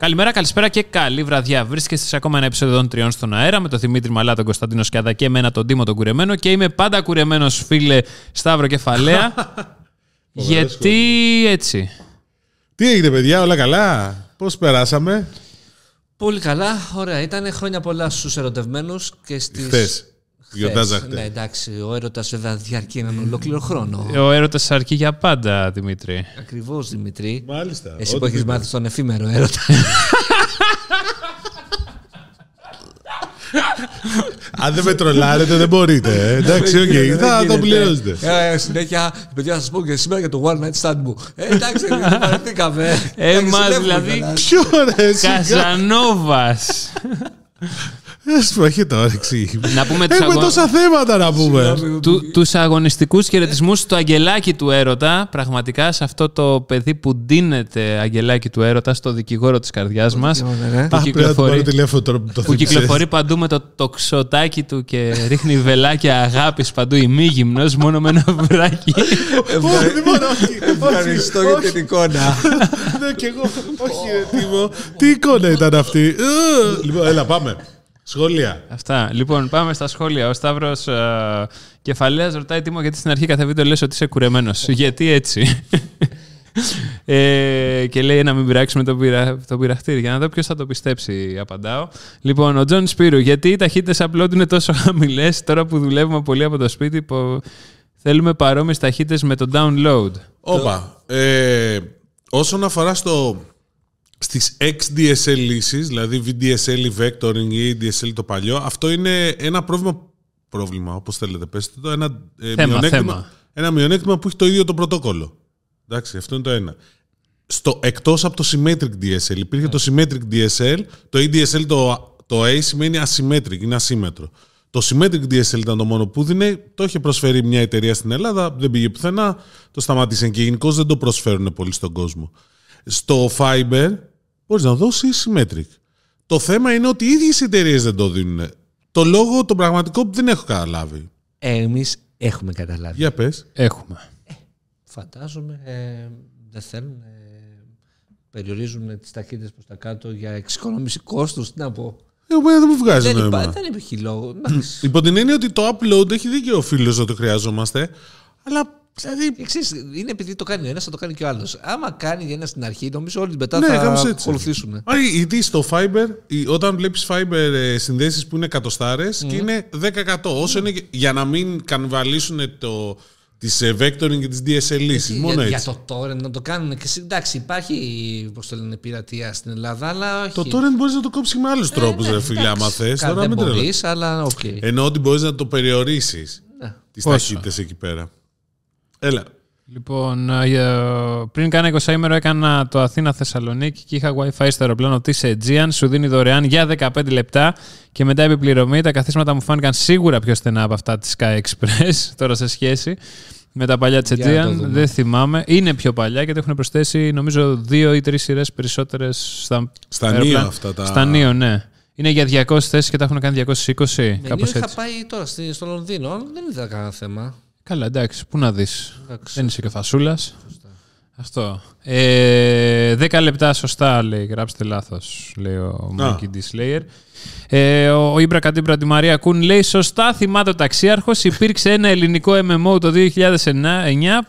Καλημέρα, καλησπέρα και καλή βραδιά. Βρίσκεστε σε ακόμα ένα επεισόδιο των Τριών στον αέρα με τον Δημήτρη Μαλά, τον Κωνσταντίνο Σκιάδα και εμένα τον Τίμο τον Κουρεμένο. Και είμαι πάντα κουρεμένος, φίλε Σταύρο Κεφαλαία. γιατί έτσι; Τι έγινε, παιδιά, όλα καλά; Πώς περάσαμε; Πολύ καλά, ωραία. Ήταν χρόνια πολλά στους ερωτευμένους και στις. Χθες. Γιορτάζα Ναι, εντάξει, ο έρωτας βέβαια διαρκεί έναν ολόκληρο χρόνο. Ο έρωτας αρκεί για πάντα, Δημήτρη. Ακριβώς, Δημητρή. Μάλιστα. Εσύ Ό,τι που έχεις δείτε. μάθει τον εφήμερο έρωτα. Αν δεν με τρολάρετε, δεν μπορείτε. ε. Εντάξει, οκ, Δεν θα το γίνεται. πληρώσετε. Ε, συνέχεια, παιδιά, θα σας πω και σήμερα για το one night stand μου. Ε, εντάξει, δεν παρατήκαμε. Εμάς, δηλαδή. Ποιο ρε, σιγά. Καζανόβας. Ας πω, έχετε όρεξη. να πούμε τους, Έχουμε αγω... τόσα θέματα να πούμε. του, τους αγωνιστικούς χαιρετισμούς στο αγγελάκι του έρωτα. Πραγματικά σε αυτό το παιδί που ντύνεται αγγελάκι του έρωτα, στο δικηγόρο της καρδιάς μας. ναι. που Αχ, πρέπει να του κυκλοφορεί- πάρω τηλέφωνο τώρα που το που θύμισες. κυκλοφορεί παντού με το τοξοτάκι του και ρίχνει βελάκια αγάπης παντού ημίγυμνος μόνο με ένα βράκι. Όχι, δεν μπορώ, όχι, όχι, Ευχαριστώ για όχι. την εικόνα. Ναι, κι εγώ. Όχι, ρε Τίμο. Τι εικόνα ήταν αυτή; Ε, Λοιπόν, έλα, πάμε. Σχόλια. Αυτά. Λοιπόν, πάμε στα σχόλια. Ο Σταύρος ε, Κεφαλαίας ρωτάει Τίμο γιατί στην αρχή κάθε βίντεο λες ότι είσαι κουρεμένος; γιατί έτσι; ε, και λέει να μην πειράξουμε το, πειρα, το πειραχτήρι. Για να δω ποιος θα το πιστέψει, απαντάω. Λοιπόν, ο Τζον Σπύρου, γιατί οι ταχύτητες upload είναι τόσο χαμηλές; Τώρα που δουλεύουμε πολύ από το σπίτι που θέλουμε παρόμοιες ταχύτητες με το download. Όπα. Ε, όσον αφορά στο, στις XDSL λύσεις, δηλαδή VDSL ή Vectoring ή DSL το παλιό, αυτό είναι ένα πρόβλημα, πρόβλημα όπως θέλετε πέστε το, ένα, ε, Θέμα, μειονέκτημα, θέμα. ένα μειονέκτημα που έχει το ίδιο το πρωτόκολλο. Εντάξει, αυτό είναι το ένα. Στο, εκτός από το Symmetric DSL. Υπήρχε το Symmetric DSL, το EDSL το, το A σημαίνει asymmetric, είναι ασύμετρο. Το Symmetric DSL ήταν το μόνο που δίνει, το είχε προσφέρει μια εταιρεία στην Ελλάδα, δεν πήγε πουθενά, το σταμάτησαν και γενικώς δεν το προσφέρουν πολύ στον κόσμο. Στο Fiber μπορείς να δώσεις Symmetric. Το θέμα είναι ότι οι ίδιες εταιρείες δεν το δίνουν. Το λόγο, το πραγματικό που δεν έχω καταλάβει. Εμείς έχουμε καταλάβει. Για πες. Έχουμε. Φαντάζομαι ε, δεν θέλουν. Ε, περιορίζουν τις ταχύτητες προς τα κάτω για εξοικονόμηση κόστους. Τι να πω. Εγώ δεν μου βγάζει Δεν, νόημα. υπά, δεν υπάρχει λόγο. Εντάξει. Υπό την έννοια ότι το upload έχει δίκιο ο φίλος ότι το χρειαζόμαστε, αλλά δηλαδή Εξής, είναι επειδή το κάνει ο ένας, θα το κάνει και ο άλλος. Άμα κάνει ένα στην αρχή, νομίζω όλοι μετά Ναι, θα κάπως έτσι. ακολουθήσουν. Όχι, γιατί στο fiber, η- όταν βλέπεις fiber ε, συνδέσεις που είναι εκατοστάρες και είναι 10%. Όσο είναι, και- για να μην κανιβαλίσουν το, τις ε, vectoring και τις DSL λύσεις. Για, Μόνο για έτσι. το torrent να το κάνουν. Και, συ- εντάξει, υπάρχει πώς το λένε, πειρατεία στην Ελλάδα, αλλά όχι. Το torrent μπορείς να το κόψεις με άλλους τρόπους, ναι, ρε φίλε, εντάξει. άμα θες. Κα- Τώρα δεν μην τρελα- μπορείς, αλλά οκ. Ενώ ότι μπορείς να το περιορίσεις Ναι. τις Πόσο; ταχύτητες εκεί πέρα. Έλα. Λοιπόν, ε, ε, πριν κάνα 20 ημέρο έκανα το Αθήνα-Θεσσαλονίκη και είχα WiFi στο αεροπλάνο της Aegean. Σου δίνει δωρεάν για 15 λεπτά και μετά επιπληρωμή. Τα καθίσματα μου φάνηκαν σίγουρα πιο στενά από αυτά της Sky Express, τώρα σε σχέση με τα παλιά της Για να το Aegean. δούμε. Δεν θυμάμαι. Είναι πιο παλιά και το έχουν προσθέσει νομίζω δύο ή τρεις σειρές περισσότερες στα, Στα αεροπλάνα. νέο αυτά τα... Στα νέο, ναι. Είναι για 200 θέσεις και τα έχουν κάνει 220, Με κάπως είχα έτσι. πάει τώρα στη- στο Λονδίνο, δεν ήταν κανένα θέμα. Καλά, εντάξει, πού να δεις. Εντάξει. Δεν είσαι και φασούλα. Αυτό. Ε, 10 λεπτά σωστά λέει, γράψτε λάθος, λέει ο Α. Monkey D. Slayer. Ε, ο Ήμπρα Κατήμπρα τη Μαρία Κούν λέει: Σωστά θυμάται ο ταξίαρχος. Υπήρξε ένα ελληνικό MMO το 2009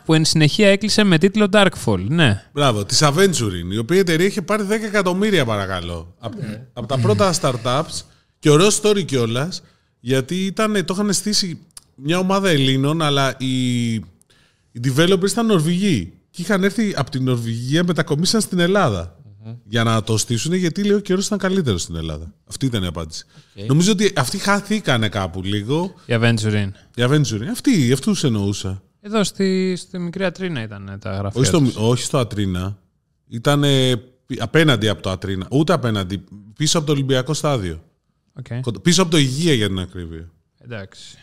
που εν συνεχεία έκλεισε με τίτλο Darkfall. Ναι. Μπράβο, της Aventurin, η οποία εταιρεία είχε πάρει 10 εκατομμύρια παρακαλώ. Από, από τα πρώτα startups και ωραίο story κιόλας, γιατί ήταν, το είχαν στήσει μια ομάδα Ελλήνων, αλλά οι, οι developers ήταν Νορβηγοί. Και είχαν έρθει από την Νορβηγία, μετακομίσαν στην Ελλάδα. Για να το στήσουν, γιατί λέει ο καιρός ήταν καλύτερος στην Ελλάδα. Αυτή ήταν η απάντηση. Νομίζω ότι αυτοί χάθηκανε κάπου λίγο. Η Aventurin. Η Aventurin. Αυτοί, αυτούς εννοούσα. Εδώ στη, στη μικρή Ατρίνα ήταν τα γραφεία. Όχι στο, τους. όχι στο Ατρίνα. Ήταν απέναντι από το Ατρίνα. Ούτε απέναντι. Πίσω από το Ολυμπιακό στάδιο. Οκ. Κοντά- Πίσω από το Υγεία για την ακρίβεια. Εντάξει.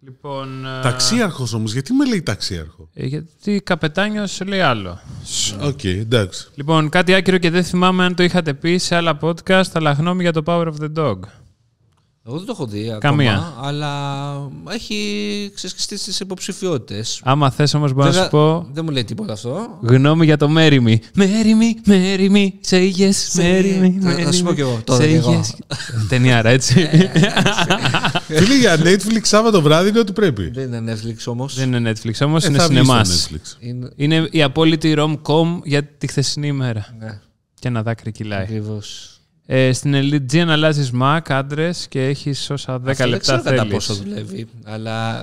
Λοιπόν. ε, Ταξίαρχος όμως, γιατί με λέει ταξίαρχο; ε, γιατί καπετάνιος λέει άλλο. Οκ, εντάξει. Λοιπόν, κάτι άκυρο και δεν θυμάμαι αν το είχατε πει σε άλλα podcast, αλλά γνώμη για το Power of the Dog. Εγώ δεν το έχω δει Καμία. ακόμα, αλλά έχει ξεσκιστεί στις υποψηφιότητες. Άμα θες όμως, μπορώ να Βέβαια, σου πω Δεν μου λέει τίποτα αυτό. γνώμη για το Marry Me. Marry Me, Marry Me, say yes, marry me. Θα- θα marry σου πω me, κι εγώ, τώρα say κι εγώ. yes. Ταινιάρα, έτσι. Φίλοι, για Netflix Σάββατο βράδυ είναι ό,τι πρέπει. Δεν είναι Netflix όμως. Δεν είναι Netflix όμως, Ε, είναι θα βγει στο σινεμάς. Netflix. Είναι... Είναι η απόλυτη rom-com για τη χθεσινή ημέρα. Ναι, Και ένα δάκρυ κυλάει. ακριβώς. Ε, στην Elite G αλλάζει Mac, άντρες και έχεις όσα 10 Αυτό δεν λεπτά ξέρω κατά θέλεις. πόσο δουλεύει, αλλά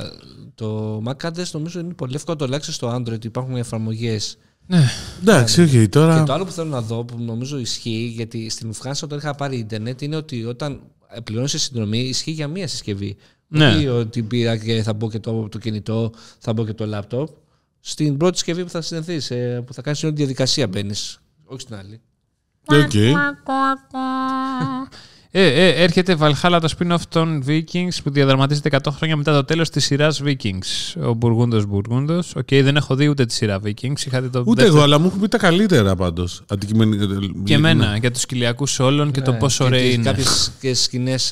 το Mac Address νομίζω είναι πολύ εύκολο το αλλάξεις στο Android. Υπάρχουν εφαρμογές. Εντάξει, οκ, Και τώρα. το άλλο που θέλω να δω, που νομίζω ισχύει, γιατί στην Φράνσα όταν είχα πάρει Ιντερνετ, είναι ότι όταν πληρώνεις συνδρομή, ισχύει για μία συσκευή. Ναι. Όχι ότι πήρα και θα μπω και το, το κινητό, θα μπω και το λάπτοπ. Στην πρώτη συσκευή που θα συνδεθείς, που θα κάνεις όλη τη διαδικασία μπαίνεις. Όχι στην άλλη. Οκ. Ε, ε, έρχεται Valhalla το spin-off των Vikings που διαδραματίζεται 100 χρόνια μετά το τέλος της σειράς Vikings. Ο Μπουργούντος Μπουργούντος. Οκ, δεν έχω δει ούτε τη σειρά Vikings. Είχα δει το Ούτε δεύτερο- εγώ, αλλά μου έχουν πει τα καλύτερα πάντως. Αντικειμενικά. Και εμένα για τους κοιλιακούς όλων και το Ναι, πόσο και ωραίοι τις- είναι. Κάποιες και σκηνές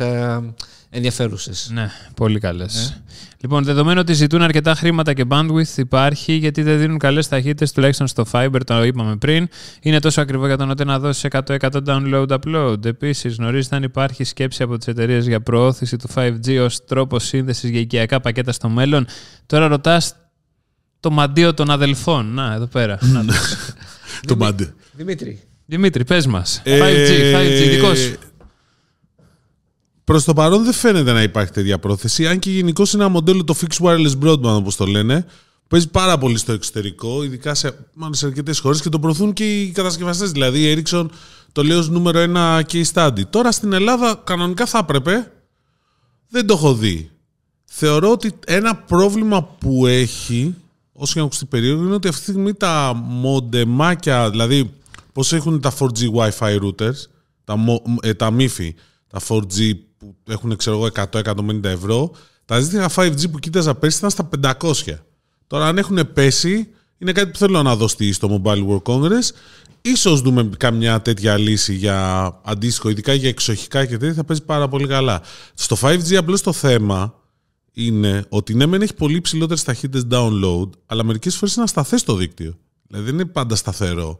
ενδιαφέρουσες. Ναι, πολύ καλές. Λοιπόν, δεδομένου ότι ζητούν αρκετά χρήματα και bandwidth υπάρχει, γιατί δεν δίνουν καλές ταχύτητες, τουλάχιστον στο Fiber, το είπαμε πριν. Είναι τόσο ακριβό για τον ότι να δώσει 100% download-upload. Επίσης, γνωρίζετε αν υπάρχει σκέψη από τις εταιρείες για προώθηση του 5G ως τρόπο σύνδεσης για οικιακά πακέτα στο μέλλον; Τώρα ρωτάς το μαντίο των αδελφών. Να, εδώ πέρα. Να το. Το μάντε. Δημήτρη. Δημήτρη, πες μας. Ε, 5G, 5G, δικός σου. Προς το παρόν δεν φαίνεται να υπάρχει τέτοια πρόθεση, αν και γενικώς είναι ένα μοντέλο το fixed wireless broadband, όπως το λένε, που παίζει πάρα πολύ στο εξωτερικό, ειδικά σε, μάλλον σε αρκετές χώρες και το προωθούν και οι κατασκευαστές. Δηλαδή, η Ericsson το λέει ως νούμερο ένα case study. Τώρα στην Ελλάδα κανονικά θα έπρεπε. Δεν το έχω δει. Θεωρώ ότι ένα πρόβλημα που έχει, όσο και να ακουστεί περίεργο, είναι ότι αυτή τη στιγμή τα μοντεμάκια, δηλαδή πώς έχουν τα 4G Wi-Fi routers, τα, μο- ε, τα MIFI, τα 4G που έχουν ξέρω εγώ 100-150 ευρώ, τα ζήτηκα 5G που κοίταζα πέρσι ήταν στα 500. Τώρα αν έχουν πέσει, είναι κάτι που θέλω να δω στη- στο Mobile World Congress. Ίσως δούμε καμιά τέτοια λύση για αντίστοιχο, ειδικά για εξοχικά και τέτοια, θα παίζει πάρα πολύ καλά. Στο 5G απλώς το θέμα είναι ότι ναι, μεν έχει πολύ υψηλότερε ταχύτητες download, αλλά μερικές φορές είναι ασταθές το δίκτυο. Δηλαδή δεν είναι πάντα σταθερό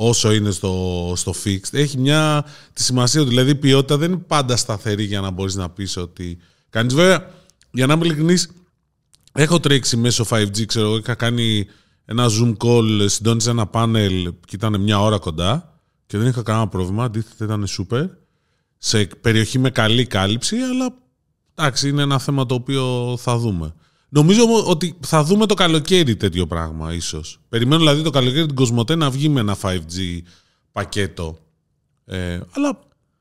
όσο είναι στο, στο fixed. Έχει μια τη σημασία του. Δηλαδή η ποιότητα δεν είναι πάντα σταθερή για να μπορείς να πεις ότι. Κάνεις βέβαια, για να είμαι ειλικρινή, έχω τρέξει μέσω 5G, ξέρω εγώ, είχα κάνει ένα zoom call, συντόνιζα ένα πάνελ και ήταν μια ώρα κοντά και δεν είχα κανένα πρόβλημα. Αντίθετα ήταν super. Σε περιοχή με καλή κάλυψη, αλλά εντάξει, είναι ένα θέμα το οποίο θα δούμε. Νομίζω όμως ότι θα δούμε το καλοκαίρι τέτοιο πράγμα, ίσως. Περιμένω δηλαδή το καλοκαίρι την Κοσμοτέ να βγει με ένα 5G πακέτο. Ε, αλλά,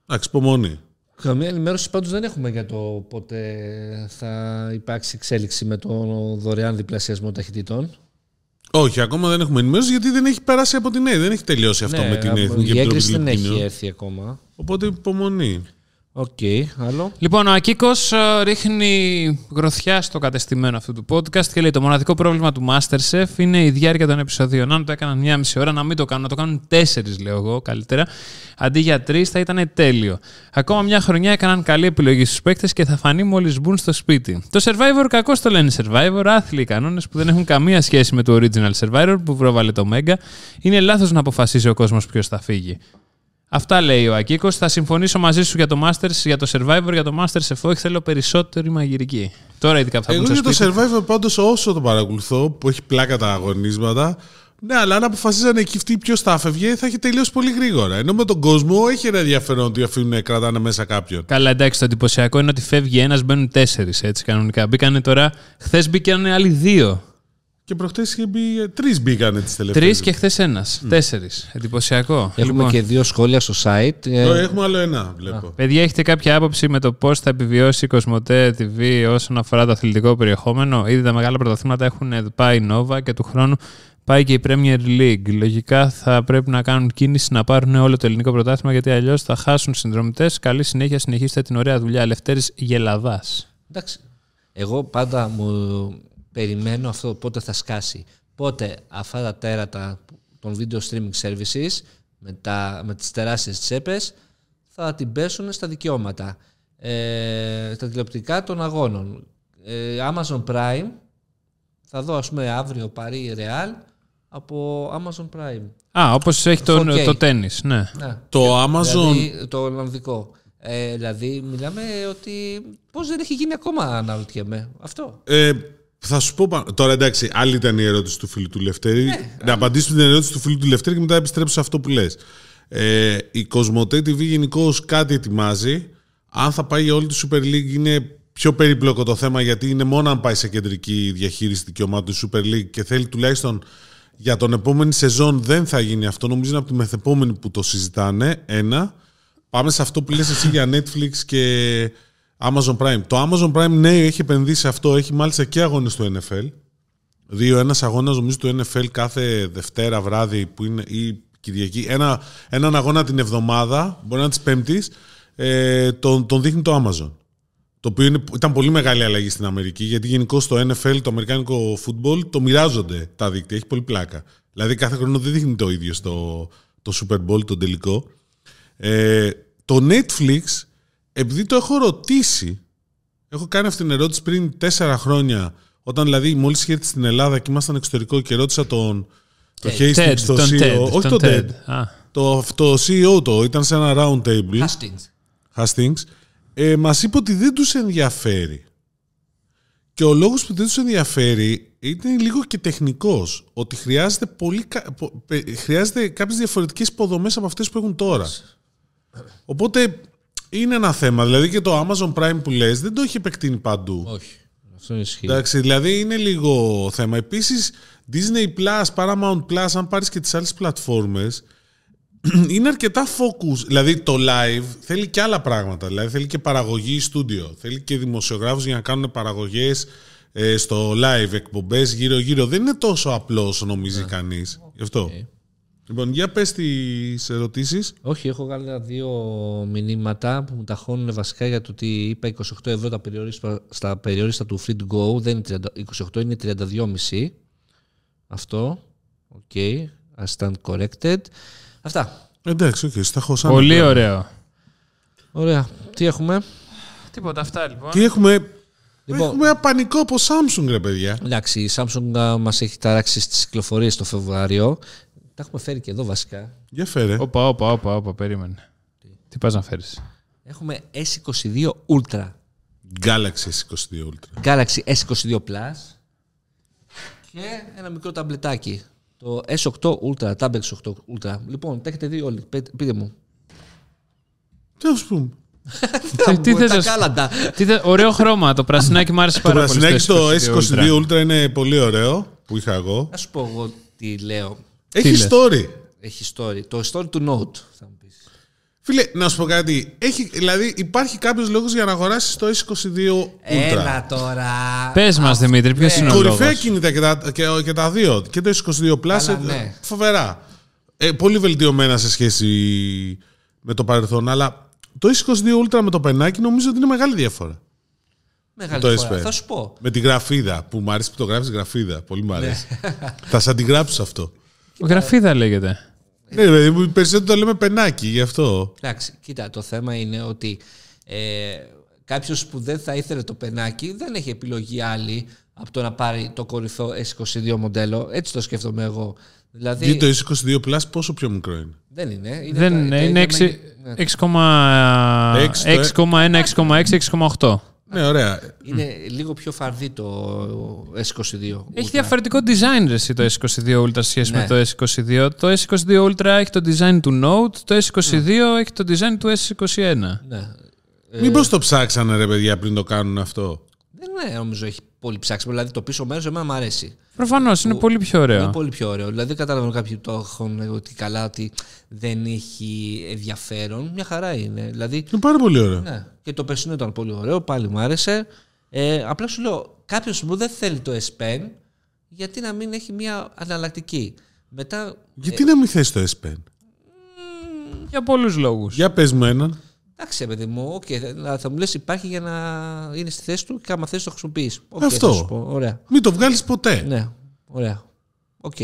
εντάξει, υπομονή. Καμία ενημέρωση πάντως δεν έχουμε για το πότε θα υπάρξει εξέλιξη με το δωρεάν διπλασιασμό ταχυτήτων. Όχι, ακόμα δεν έχουμε ενημέρωση γιατί δεν έχει περάσει από την ΕΕ. Δεν έχει τελειώσει αυτό με την Ναι, Εθνική η Επιτροπή έγκριση δεν έχει Τηλεπικοινωνιών. έρθει ακόμα. Οπότε υπομονή. Οκ, άλλο. Λοιπόν, ο Ακίκο ρίχνει γροθιά στο κατεστημένο αυτού του podcast και λέει: Το μοναδικό πρόβλημα του Masterchef είναι η διάρκεια των επεισοδίων. Αν το έκαναν μία μισή ώρα, να μην το κάνουν, να το κάνουν τέσσερις, λέω εγώ καλύτερα. Αντί για τρεις, θα ήταν τέλειο. Ακόμα μια χρονιά έκαναν καλή επιλογή στους παίκτες και θα φανεί μόλις μπουν στο σπίτι. Το Survivor κακώς το λένε Survivor, άθλιοι κανόνες που δεν έχουν καμία σχέση με το Original Survivor που πρόβαλε το Mega. Είναι λάθος να αποφασίσει ο κόσμος ποιος θα φύγει. Αυτά λέει ο Ακίκος. Θα συμφωνήσω μαζί σου για το Masters, για το Survivor, για το Masters εφ' όχι θέλω περισσότερη μαγειρική. Τώρα ειδικά που θα Εγώ μπουν για στο το σπίτι. Survivor πάντως όσο το παρακολουθώ, που έχει πλάκα τα αγωνίσματα, ναι, αλλά αν αποφασίζανε εκεί αυτοί ποιος θα έφευγε, θα έχει τελειώσει πολύ γρήγορα. Ενώ με τον κόσμο έχει ένα ενδιαφέρον ότι αφήνουν, κρατάνε μέσα κάποιον. Καλά, εντάξει, το εντυπωσιακό είναι ότι φεύγει ένας, μπαίνουν τέσσερις έτσι κανονικά. Μπήκανε τώρα, χθες μπήκαν άλλοι δύο. Και προχτές είχε μπει. Τρεις μπήκανε τις τελευταίες. Τρεις και χθες ένας. Τέσσερις. Εντυπωσιακό. Έχουμε Λοιπόν, και δύο σχόλια στο site. Ε, Έχουμε άλλο ένα, βλέπω. Παιδιά, έχετε κάποια άποψη με το πώς θα επιβιώσει η Κοσμοτέ TV όσον αφορά το αθλητικό περιεχόμενο; Ήδη τα μεγάλα πρωταθλήματα έχουν πάει Nova και του χρόνου πάει και η Premier League. Λογικά θα πρέπει να κάνουν κίνηση να πάρουν όλο το ελληνικό πρωτάθλημα γιατί αλλιώς θα χάσουν συνδρομητές. Καλή συνέχεια, συνεχίστε την ωραία δουλειά. Λευτέρης Γελαδάς. Εντάξει. Εγώ πάντα μου περιμένω αυτό πότε θα σκάσει. Πότε αυτά τα τέρατα των video streaming services με, τα, με τις τεράστιες τσέπες θα την πέσουν στα δικαιώματα. ε, στα τηλεοπτικά των αγώνων. Ε, Amazon Prime, θα δω ας πούμε αύριο Παρί Real από Amazon Prime. Α, όπως έχει το, 4K. το τέννη. Ναι. Ναι. Το Amazon. Δηλαδή, το Ολλανδικό. Ε, δηλαδή, μιλάμε ότι πώς δεν έχει γίνει ακόμα, αναρωτιέμαι. Αυτό. Ε, θα σου πω. πα- Τώρα εντάξει, άλλη ήταν η ερώτηση του φίλου του Λευτέρη. να απαντήσουμε την ερώτηση του φίλου του Λευτέρη και μετά επιστρέψω σε αυτό που λες. Ε, η Κοσμοτέ TV γενικώ κάτι ετοιμάζει. Αν θα πάει για όλη της Super League είναι πιο περίπλοκο το θέμα γιατί είναι μόνο αν πάει σε κεντρική διαχείριση δικαιωμάτων της Super League και θέλει τουλάχιστον για τον επόμενη σεζόν δεν θα γίνει αυτό. Νομίζω είναι από τη μεθεπόμενη που το συζητάνε. Ένα. Πάμε σε αυτό που λες εσύ για Netflix και Amazon Prime. Το Amazon Prime, ναι, έχει επενδύσει σε αυτό. Έχει μάλιστα και αγώνες του NFL. Δύο, ένας αγώνας νομίζω του NFL κάθε Δευτέρα βράδυ που είναι, ή Κυριακή. Ένα, έναν αγώνα την εβδομάδα, μπορεί να είναι της Πέμπτης, ε, τον, τον δείχνει το Amazon. Το οποίο είναι, ήταν πολύ μεγάλη αλλαγή στην Αμερική, γιατί γενικώς το NFL, το αμερικάνικο football, το μοιράζονται τα δίκτυα. Έχει πολύ πλάκα. Δηλαδή κάθε χρόνο δεν δείχνει το ίδιο στο το Super Bowl, το τελικό. Ε, το Netflix, επειδή το έχω ρωτήσει, έχω κάνει αυτή την ερώτηση πριν τέσσερα χρόνια, όταν δηλαδή μόλις είχε έρθει στην Ελλάδα και ήμασταν εξωτερικό και ρώτησα τον, το Hastings, Ted, το τον CEO, Ted. όχι τον τον Ted, Α, το, το CEO το, ήταν σε ένα round table. Hastings. Hastings, ε, μας είπε ότι δεν τους ενδιαφέρει. Και ο λόγος που δεν τους ενδιαφέρει είναι λίγο και τεχνικός. Ότι χρειάζεται, πολύ, κα- πο- πε- χρειάζεται κάποιες διαφορετικές υποδομές από αυτές που έχουν τώρα. Οπότε είναι ένα θέμα. Δηλαδή και το Amazon Prime που λες δεν το έχει επεκτείνει παντού. Όχι. Αυτό ισχύει. Εντάξει, δηλαδή είναι λίγο θέμα. Επίσης, Disney Plus, Paramount Plus, αν πάρεις και τις άλλες πλατφόρμες, είναι αρκετά focus. Δηλαδή το live θέλει και άλλα πράγματα. Δηλαδή θέλει και παραγωγή στούντιο. Θέλει και δημοσιογράφους για να κάνουν παραγωγές ε, στο live, εκπομπές γύρω-γύρω. Δεν είναι τόσο απλός όσο νομίζει κανείς. Γι' αυτό. Λοιπόν, για πες τις ερωτήσεις. Όχι, έχω βγάλει ένα-δύο μηνύματα που μου τα χώνουν βασικά για το ότι είπα 28 ευρώ τα περιορίστα, στα περιόριστα του Free to Go. Δεν είναι 30, 28, είναι 32,5. Αυτό. OK. Okay. I stand corrected. Αυτά. Εντάξει, οκ, στα χώσαμε. πολύ τώρα. ωραίο. Ωραία. Τι έχουμε; Τίποτα αυτά λοιπόν. Τι έχουμε... Λοιπόν. Έχουμε ένα πανικό από Samsung, ρε παιδιά. Εντάξει, η Samsung α, μας έχει ταράξει στις κυκλοφορίες το Φεβρουάριο. Τα έχουμε φέρει και εδώ βασικά. Για φέρε. Όπα, όπα, όπα, όπα, περίμενε. Τι; Πας να φέρεις; Έχουμε S22 Ultra. Galaxy S22 Ultra. Galaxy S22 Plus και ένα μικρό ταμπλετάκι. Το S8 Ultra, Tab S8 Ultra. Λοιπόν, τα έχετε δει όλοι. Πείτε πείτε μου. Τι να σου πούμε. Τι- τι θες τα να σου- κάλαντα. Τι θε- ωραίο χρώμα. Το πρασινάκι μου άρεσε Το πάρα πολύ. πρασινάκι στο S22 S22 Ultra είναι πολύ ωραίο που είχα εγώ. Να σου πω εγώ τι λέω. Έχει λες; story. Έχει story. Το story του Note, θα μου πεις. Φίλε, να σου πω κάτι. Έχει, δηλαδή, υπάρχει κάποιος λόγος για να αγοράσεις το S22 Ultra; Έλα τώρα. Πες μας, Δημήτρη, ποιος είναι ο Κορυφαία λόγος; κινητά και τα, και, και τα δύο. Και το S22 Plus. Καλά, ε, ναι. Φοβερά. Ε, πολύ βελτιωμένα σε σχέση με το παρελθόν. Αλλά το S22 Ultra με το πενάκι νομίζω ότι είναι μεγάλη διαφορά. Μεγάλη το φορά. S5. Θα σου πω. Με τη γραφίδα που μου αρέσει που το γράφεις γραφίδα. Πολύ μου αρέσει. Ναι. Θα σε αντιγράψω αυτό. Γραφίδα λέγεται. Ναι, ρε, μου περισσότερο το λέμε πενάκι, γι' αυτό. Εντάξει, κοίτα, το θέμα είναι ότι ε, κάποιος που δεν θα ήθελε το πενάκι δεν έχει επιλογή άλλη από το να πάρει το κορυφαίο S22 μοντέλο. Έτσι το σκέφτομαι εγώ. Δηλαδή, Γιατί το S22 Plus πόσο πιο μικρό είναι; δεν είναι. είναι Δεν το- είναι, το είναι ίδιο 6 μέγε- ναι. 6,1, 6,6, 6,8. Ναι, ωραία. Είναι λίγο πιο φαρδί το S22. Έχει Ultra. διαφορετικό design ρε, εσύ, το S22 Ultra σε σχέση Ναι. με το S22. Το S22 Ultra έχει το design του Note, το S22 έχει το design του S21. Ναι. Μήπως το ψάξανε ρε παιδιά πριν το κάνουν αυτό; Δεν είναι, νομίζω έχει πολύ ψάξιμο. Δηλαδή το πίσω μέρος εμένα μου αρέσει. Προφανώς είναι πολύ πιο ωραίο. Είναι πολύ πιο ωραίο. Δηλαδή δεν καταλαβαίνω κάποιοι που το έχουν ότι καλά ότι δεν έχει ενδιαφέρον. Μια χαρά είναι. Δηλαδή Είναι πάρα πολύ ωραίο. Ναι. Και το περσινό ήταν πολύ ωραίο, πάλι μου άρεσε. Ε, απλά σου λέω, κάποιος που δεν θέλει το S Pen, γιατί να μην έχει μια αναλλακτική; Μετά. Γιατί να μην θες το S Pen; Για πολλούς λόγους. Για πες μου έναν. Εντάξει, ρε παιδί μου, okay, θα, θα μου λες υπάρχει για να είναι στη θέση του και άμα θες το χρησιμοποιείς. Αυτό. Θα σου πω. Ωραία. Μην το βγάλεις ποτέ. Ναι, ωραία. Οκ.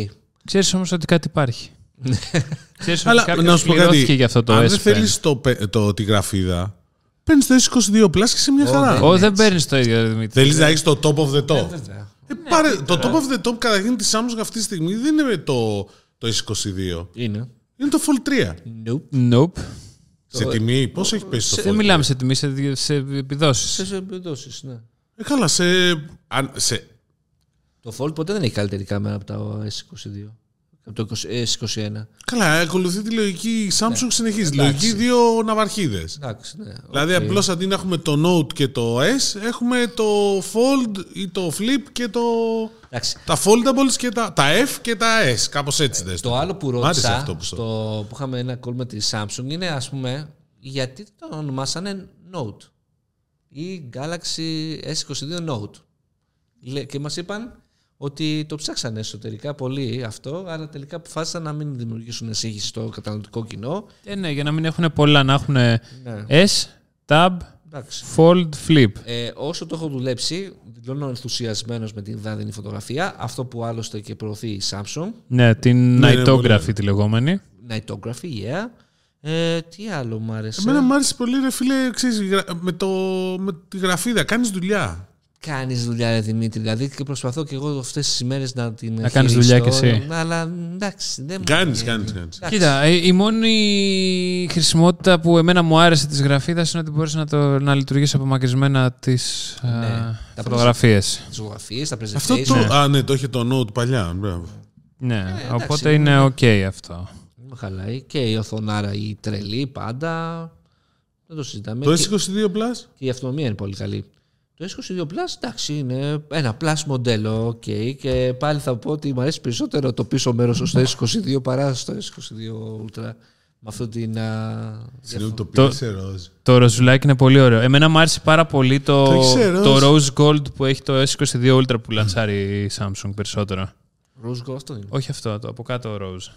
Ξέρεις όμως ότι κάτι υπάρχει. Ξέρεις ότι Αλλά κάποιος να σου πω πληρώθηκε κάτι. για αυτό το Αν S δεν Pen. θέλεις το, πε- το, τη γραφίδα, Παίρνεις το S22 Plus και σε μια Ω, χαρά. δεν- Ω, έτσι. δεν παίρνεις το ίδιο, Δημήτρη. Θέλεις να έχεις το top of the top. Βέβαια. Ε, πάρε, το top of the top καταρχήν της Samsung αυτή τη στιγμή δεν είναι το, το S22. Είναι. Είναι το Fold 3. Nope. Nope. Σε τιμή, πόσο έχει πέσει το Fold Δεν 3? μιλάμε σε τιμή, σε, σε επιδόσεις. Σε επιδόσεις, ναι. Ε, καλά, σε, αν- σε, Το Fold ποτέ δεν έχει καλύτερη κάμερα από τα S22. Από το 20 S21. καλά, ακολουθεί τη λογική η Samsung συνεχίζει. Τη Ναι. Εντάξει. λογική δύο ναυαρχίδες. Εντάξει, ναι. Δηλαδή, οκ. απλώς αντί να έχουμε το Note και το S, έχουμε το Fold ή το Flip και το. Εντάξει. Τα foldables και τα, τα F και τα S. Κάπως έτσι δες το. Το άλλο που άρεσε ρώτησα, αυτό που στο- στο, που είχαμε ένα call με τη Samsung, είναι ας πούμε, γιατί το ονομάσανε Note ή Galaxy S22 Note. Λέ- Και μας είπαν ότι το ψάξανε εσωτερικά πολύ αυτό, αλλά τελικά αποφάσισαν να μην δημιουργήσουν σύγχυση στο καταναλωτικό κοινό. Ε, ναι, για να μην έχουν πολλά, να έχουν Ναι. S, Tab, Εντάξει. Fold, Flip. Ε, όσο το έχω δουλέψει, δηλώνω ενθουσιασμένος με την δάδενη φωτογραφία. Αυτό που άλλωστε και προωθεί η Samsung. Ναι, την Ναι, είναι πολύ Nightography ωραίο. τη λεγόμενη. Nightography, yeah. Ε, τι άλλο μου άρεσε; Εμένα μου άρεσε πολύ, ρε φίλε, ξέρεις, γρα- με, το, με τη γραφίδα. Κάνεις δουλειά. Κάνεις δουλειά, ρε Δημήτρη. Δηλαδή και προσπαθώ και εγώ αυτές τις ημέρες να την. Να κάνεις δουλειά κι χειριστώ, εσύ. Αλλά εντάξει, δεν μου Κάνεις, βγαίνει. κάνεις, κάνεις. Εντάξει. Κοίτα, ε, η μόνη χρησιμότητα που εμένα μου άρεσε της γραφίδας είναι ότι μπορείς να, το, να λειτουργείς απομακρυσμένα τις Ναι. α, Τα φωτογραφίες. Τις ζωγραφίες, τα Αυτό presentation. το. Α, ναι, το είχε το Note παλιά. Μπράβο. Ναι, εντάξει, οπότε είναι- είναι οκ αυτό. Με χαλάει. Και η οθονάρα η τρελή πάντα. Δεν το συζητάμε. Το Και- S22 Plus; Και η αυτονομία είναι πολύ καλή. Το S22 Plus, εντάξει, είναι ένα Plus μοντέλο, οκ. Και πάλι θα πω ότι μου αρέσει περισσότερο το πίσω μέρος στο S22 παρά στο S22 Ultra. Με αυτό την... α, Συγγνώμη, το Το- πήρε σε ροζ. Το ροζουλάκι είναι πολύ ωραίο. Εμένα μου άρεσε πάρα πολύ το, Το έχεις σε το ροζ. Rose Gold που έχει το S22 Ultra που λανσάρει η Samsung περισσότερο. Rose Gold αυτό είναι. Όχι αυτό, το από κάτω Rose.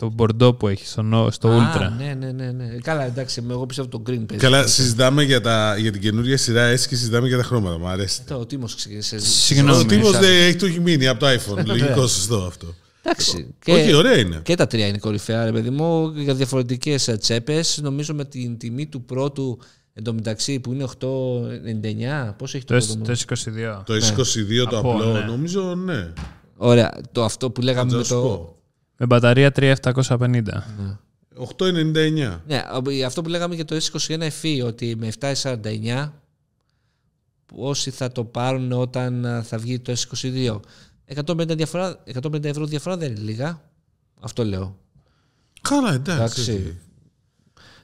Το Bordeaux που έχει στο, no- στο Α, Ultra. ναι, ναι, ναι, ναι. Καλά, εντάξει, εγώ πιστεύω το Green παίζει. Καλά, συζητάμε για, τα, για την καινούργια σειρά S και συζητάμε για τα χρώματα. Μου αρέσει. Το, ο Τίμος ξεκίνησε. Συγγνώμη. Ο τύπο Σάββα. δεν έχει το έχει μείνει από το iPhone. Λογικό, σωστό αυτό. Εντάξει. Και, Όχι, ωραία είναι. και τα τρία είναι κορυφαία, ρε παιδί μου, για διαφορετικές τσέπες. Νομίζω με την τιμή του πρώτου εντωμεταξύ που είναι 8,99. Πόσο έχει το, Το, πρώτο S- το S22. Το S22 το Από, απλό, ναι. νομίζω ναι. Ωραία. Το αυτό που λέγαμε Θα με σου το. Πω. Με μπαταρία 3750. 8,99. Ναι, αυτό που λέγαμε για το S21 FE, ότι με 7,49 όσοι θα το πάρουν όταν α, θα βγει το S22. 150, διαφορά, 150 ευρώ διαφορά δεν είναι λίγα. Αυτό λέω. Καλά, εντάξει. Εντάξει.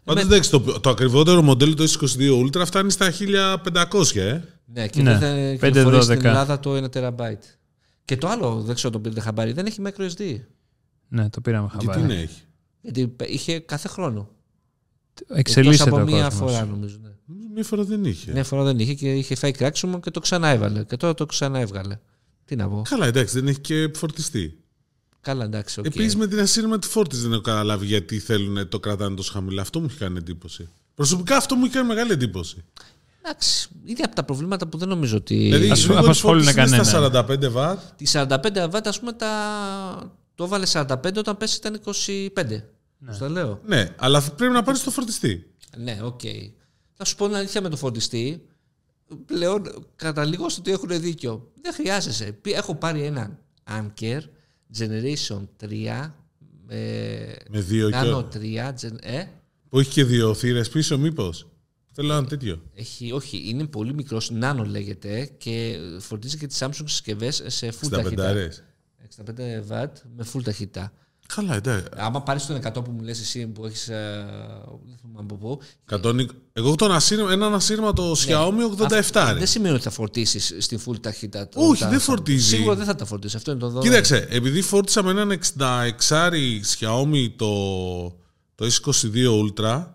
Πάντως Με- εντάξει, το, το ακριβότερο μοντέλο το S22 Ultra φτάνει στα 1500, ε. Ναι, και Ναι, δεν θα 512. κυκλοφορεί στην Ελλάδα το 1 TB. Και το άλλο, δεν ξέρω το πήρετε χαμπάρι, δεν έχει microSD. Ναι, το πήραμε Και τι χαμπάρι. να έχει. Γιατί είχε κάθε χρόνο. Εξελίσσεται Εκτός ο από μία κόσμος. φορά νομίζω. Ναι. Νομίζω Μία φορά δεν είχε. Μια φορά δεν είχε και είχε φάει κράξιμο και το ξανά έβαλε. Και τώρα το ξανά έβγαλε. Τι να πω. Καλά, εντάξει, δεν έχει και φορτιστή. Καλά, εντάξει. οκ. Επίσης με την ασύρματη φόρτιση δεν έχω καταλάβει γιατί θέλουν το κρατάνε τόσο χαμηλά. Αυτό μου έχει κάνει εντύπωση. Προσωπικά αυτό μου έχει κάνει μεγάλη εντύπωση. Εντάξει, είναι από τα προβλήματα που δεν νομίζω ότι. Δηλαδή, η Ας- γρήγορη απασχολούν φόρτιση είναι στα κανέναν. 45 βατ. Τη 45 βατ, ας πούμε, τα... το έβαλε 45 όταν πέσει ήταν 25. Ναι. Το λέω. Ναι, αλλά πρέπει να πάρεις το φορτιστή. Ναι, οκ. Θα σου πω την αλήθεια με το φορτιστή. Πλέον καταλήγω στο ότι έχουν δίκιο. Δεν χρειάζεσαι. Π- Έχω πάρει έναν Anker Generation 3 ε, Με δύο Nano και. 3 gen- ε, Που έχει και δύο θύρες πίσω, μήπως. Θέλω ένα τέτοιο. έχει, όχι, είναι πολύ μικρός, Nano λέγεται και φορτίζει και τις Samsung συσκευές σε full 65 ταχύτητα. Αρές. 65 W με full ταχύτητα. Καλά, εντάξει. Άμα πάρεις τον 100 που μου λες εσύ που έχεις, ε, δεν θυμάμαι από πού, 120 Εγώ έχω τον ασύρμα, έναν ασύρματο Xiaomi 87. ρε. δεν σημαίνει ότι θα φορτίσεις στην full ταχύτητα. το- Όχι, τα- δεν φορτίζει. Σίγουρα δεν θα τα φορτίσει. Αυτό είναι το δώρο. Κοίταξε, επειδή φόρτισα με έναν 66 Xiaomi το, το S22 Ultra,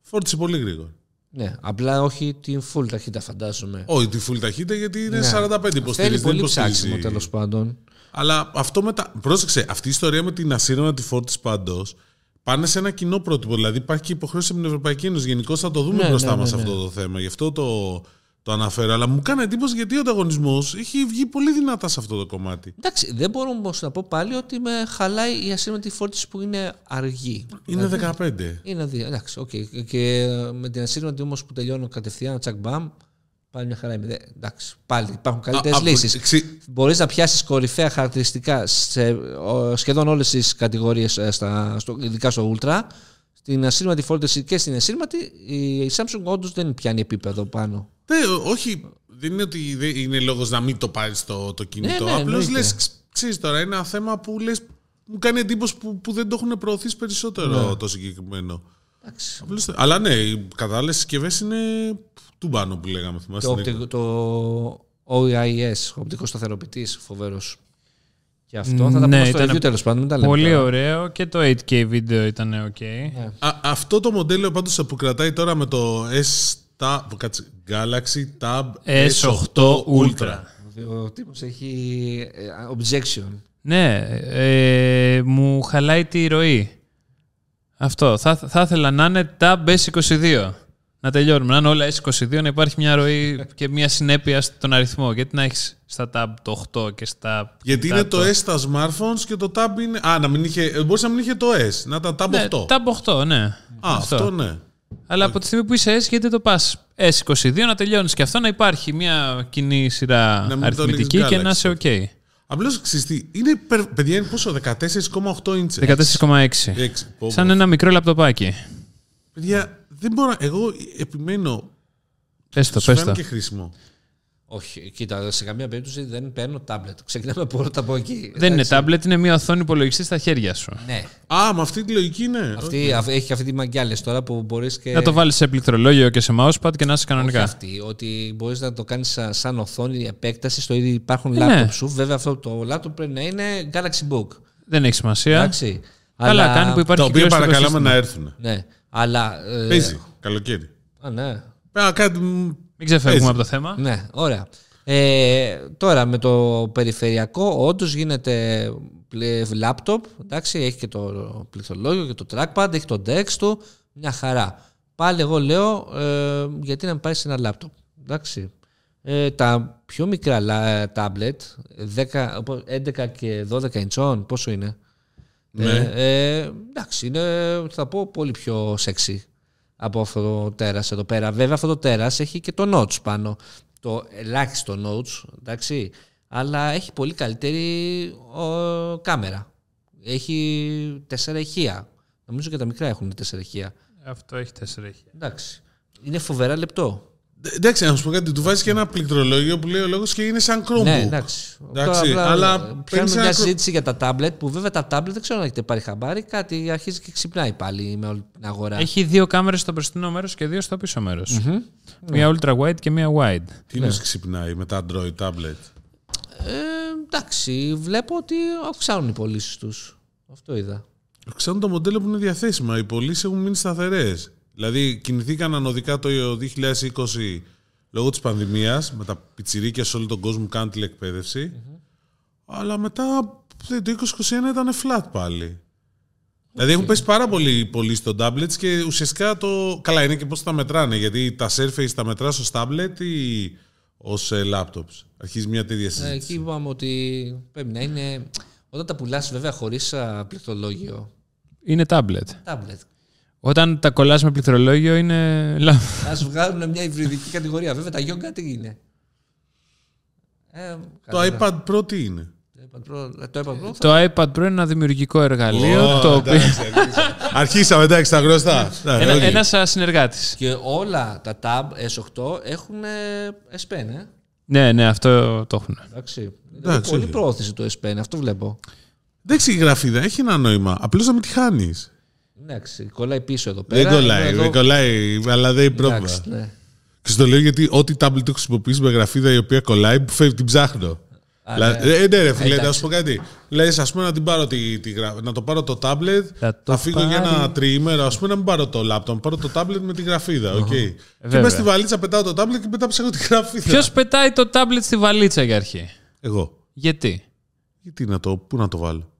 φόρτισε πολύ γρήγορα. Ναι, απλά όχι την full ταχύτητα φαντάζομαι. Όχι τη full ταχύτητα γιατί είναι Ναι. 45 υποστηρίζει. Θέλει δεν πολύ υποστηρίζει. ψάξιμο τέλος πάντων. Αλλά αυτό μετά. Πρόσεξε, αυτή η ιστορία με την ασύρματη φόρτιση πάντως πάνε σε ένα κοινό πρότυπο. Δηλαδή υπάρχει και υποχρέωση από την Ευρωπαϊκή Ένωση. Γενικώς θα το δούμε Ναι, μπροστά ναι, μας ναι, ναι. αυτό το θέμα. Γι' αυτό το, το αναφέρω, αλλά μου κάνει εντύπωση γιατί ο ανταγωνισμός έχει βγει πολύ δυνατά σε αυτό το κομμάτι. Εντάξει, δεν μπορώ όμως να πω πάλι ότι με χαλάει η ασύρματη φόρτιση που είναι αργή. Είναι Δηλαδή, 15. Είναι δύο. Εντάξει, οκ. Και με την ασύρματη όμως που τελειώνω κατευθείαν, τσακ μπαμ, πάλι μια χαρά είμαι. Εντάξει, πάλι υπάρχουν καλύτερες Α, από- λύσεις. ξε- Μπορείς να πιάσεις κορυφαία χαρακτηριστικά σε ο, σχεδόν όλες τις κατηγορίες, ειδικά στο Ultra. Στην ασύρματη φόρτιση και στην ασύρματη, η Samsung όντως δεν πιάνει επίπεδο πάνω. Ναι, όχι. Δεν είναι ότι δεν είναι λόγος να μην το πάρεις το, το κινητό. ναι, Απλώς εννοείται. λες, ξέρεις τώρα, είναι ένα θέμα που λες. Μου κάνει εντύπωση που, που δεν το έχουν προωθήσει περισσότερο το συγκεκριμένο. Εντάξει. Απλώς, αλλά ναι, οι κατάλληλες συσκευές είναι τούμπανο που λέγαμε. Θυμάστε. Το, Νίκο. οπτικο- το OIS, ο οπτικός σταθεροποιητής, φοβερός. Και αυτό θα τα Ναι, πούμε στο ήταν review τέλος πάντων. Μην τα λέμε Πολύ τώρα. ωραίο και το 8K βίντεο ήταν ok. Ναι. Α, αυτό το μοντέλο πάντως που κρατάει τώρα με το S Tab, κάτσε, Galaxy Tab S8 Ultra. Ο τύπος έχει ε, objection. Ναι, ε, μου χαλάει τη ροή. Αυτό. Θα, θα ήθελα να είναι Tab S22. Να τελειώνουμε. Να είναι όλα S22, να υπάρχει μια ροή και μια συνέπεια στον αριθμό. Γιατί να έχεις στα Tab το 8 και στα. Γιατί τα είναι το S στα smartphones και το Tab είναι. Α, να μην είχε. ε, Μπορούσε να μην είχε το S, να ήταν Tab 8. Ναι, Tab 8, ναι. Α, αυτό, ναι. Αλλά από τη στιγμή που είσαι S, γιατί το πας S22 να τελειώνεις και αυτό να υπάρχει μια κοινή σειρά Να μην το αριθμητική λέγεις και να Galaxy. είσαι OK. Απλώς ξυστή. Είναι, περ- παιδιά, είναι πόσο, 14,8 ίντσες. 14,6. Έξι. Πω, πω. Σαν ένα μικρό λαπτοπάκι. Παιδιά, δεν μπορώ. Εγώ επιμένω. Πες το, Σου πες φαίνεται το. και χρήσιμο. Όχι, κοίτα, σε καμία περίπτωση δεν παίρνω τάμπλετ. Ξεκινάμε πρώτα από εκεί. Δεν είναι Εντάξει. tablet, είναι μια οθόνη υπολογιστή στα χέρια σου. Ναι. Α, με αυτή τη λογική είναι. Αυτή, αυ- έχει αυτή τη μαγκιά λες τώρα που μπορείς και. Να το βάλεις σε πληκτρολόγιο και σε mousepad και να είσαι Όχι κανονικά. αυτή, ότι μπορείς να το κάνεις σαν, σαν οθόνη επέκτασης στο ήδη υπάρχουν Ναι. λάπτοπ σου. Βέβαια, αυτό το λάπτοπ πρέπει να είναι Galaxy Book. Δεν έχει σημασία. Εντάξει. Καλά Αλλά- κάνει που υπάρχει Τα οποία κυρίως στο παρακαλάμε σύστημα. να έρθουν. Ναι. Αλλά. ε, Παίζει. Καλοκαίρι. Α, ναι. Α, κάτι. Μην ξεφεύγουμε Παίζει. από το θέμα. Ναι, ωραία. Ε, τώρα με το περιφερειακό όντως γίνεται πλε- λάπτοπ, εντάξει, έχει και το πληκτρολόγιο και το trackpad, έχει το DeX του, μια χαρά. Πάλι εγώ λέω ε, γιατί να μην πάρεις ένα λάπτοπ, εντάξει. Ε, τα πιο μικρά λα- tablet, 10, οπό- 11 και 12 inchών, πόσο είναι; Ναι. Ε, ε, εντάξει, είναι θα πω πολύ πιο sexy από αυτό το τέρας εδώ πέρα. Βέβαια αυτό το τέρας έχει και το notch πάνω. Το ελάχιστο notch, εντάξει. Αλλά έχει πολύ καλύτερη ο, κάμερα. Έχει τέσσερα ηχεία. Νομίζω και τα μικρά έχουν τέσσερα ηχεία. Αυτό έχει τέσσερα ηχεία. Εντάξει. Είναι φοβερά λεπτό. Ε, Εντάξει, να σου πω κάτι. Του βάζει και ένα πληκτρολόγιο που λέει ο λόγος και είναι σαν Chromebook. Ναι, εντάξει. Εντάξει, Τώρα, αλλά πιάνουμε παίρνεις μια ένα κρο- συζήτηση για τα tablet που βέβαια τα tablet δεν ξέρω αν έχετε πάρει χαμπάρι. Κάτι αρχίζει και ξυπνάει πάλι με όλη την αγορά. Έχει δύο κάμερες στο μπροστινό μέρος και δύο στο πίσω μέρος. Μία ultra wide και μία wide. Τι είναι ξυπνάει με τα Android tablet; Ε, εντάξει, βλέπω ότι αυξάνουν οι πωλήσεις τους. Αυτό είδα. Ξέρουν το μοντέλο που είναι διαθέσιμα. Οι πωλήσεις έχουν μείνει σταθερές. Δηλαδή, κινηθήκαν ανωδικά το 2020 λόγω της πανδημίας, με τα πιτσιρίκια σε όλο τον κόσμο που κάνουν τηλεκπαίδευση. Αλλά μετά ε, το 2021 ήταν flat πάλι. Δηλαδή έχουν πέσει πάρα πολύ πολύ στο tablets και ουσιαστικά το. Καλά, είναι και πώς τα μετράνε. Γιατί τα Surface τα μετρά ω tablet ή ως laptops. Αρχίζει μια τέτοια Ε, συζήτηση. εκεί είπαμε ότι πρέπει να είναι. Όταν τα πουλάς, βέβαια, χωρίς πληκτρολόγιο. Είναι tablet. Tablet. Όταν τα κολλάς με πληκτρολόγιο είναι λάθος. Α βγάλουν μια υβριδική κατηγορία. Βέβαια, τα Yoga τι είναι; Ε, Το καλά. iPad Pro τι είναι; Το iPad Pro, ε, το iPad Pro θα- Το iPad Pro είναι ένα δημιουργικό εργαλείο Ω, το οποίο. εντάξει, αρχίσαμε. Αρχίσαμε, εντάξει, τα γνωστά. Ναι, Ένα, οκ. ένας συνεργάτης. Και όλα τα Tab S8 έχουν ε, S Pen, ε. Ναι, ναι, αυτό το έχουν. Εντάξει. Είναι Εντάξει, πολύ όχι. προώθηση το S Pen, αυτό βλέπω. Εντάξει, η γραφίδα έχει ένα νόημα. Απλώς να μην τη χάνεις. Εντάξει, κολλάει πίσω εδώ πέρα. Δεν κολλάει, Ενώ εδώ- δεν κολλάει, αλλά δεν είναι πρόβλημα. Εντάξει, ναι. Και στο λέω γιατί ό,τι tablet το χρησιμοποιήσει με γραφίδα η οποία κολλάει, που φεύγει, την ψάχνω. Α, Λα- ναι. Ε, ναι, ρε φίλε, Εντάξει. να σου πω κάτι. Λες, ας πούμε, να, την πάρω τη, τη γρα- να το πάρω το tablet, Θα θα, το φύγω για ένα πάρει. τριήμερο, ας πούμε, να μην πάρω το laptop, να πάρω το tablet με τη γραφίδα. οκ. Και βέβαια. μέσα στη βαλίτσα πετάω το tablet και μετά ψάχνω τη γραφίδα. Ποιος πετάει το tablet στη βαλίτσα για αρχή; Εγώ. Γιατί; Γιατί να το, πού να το βάλω;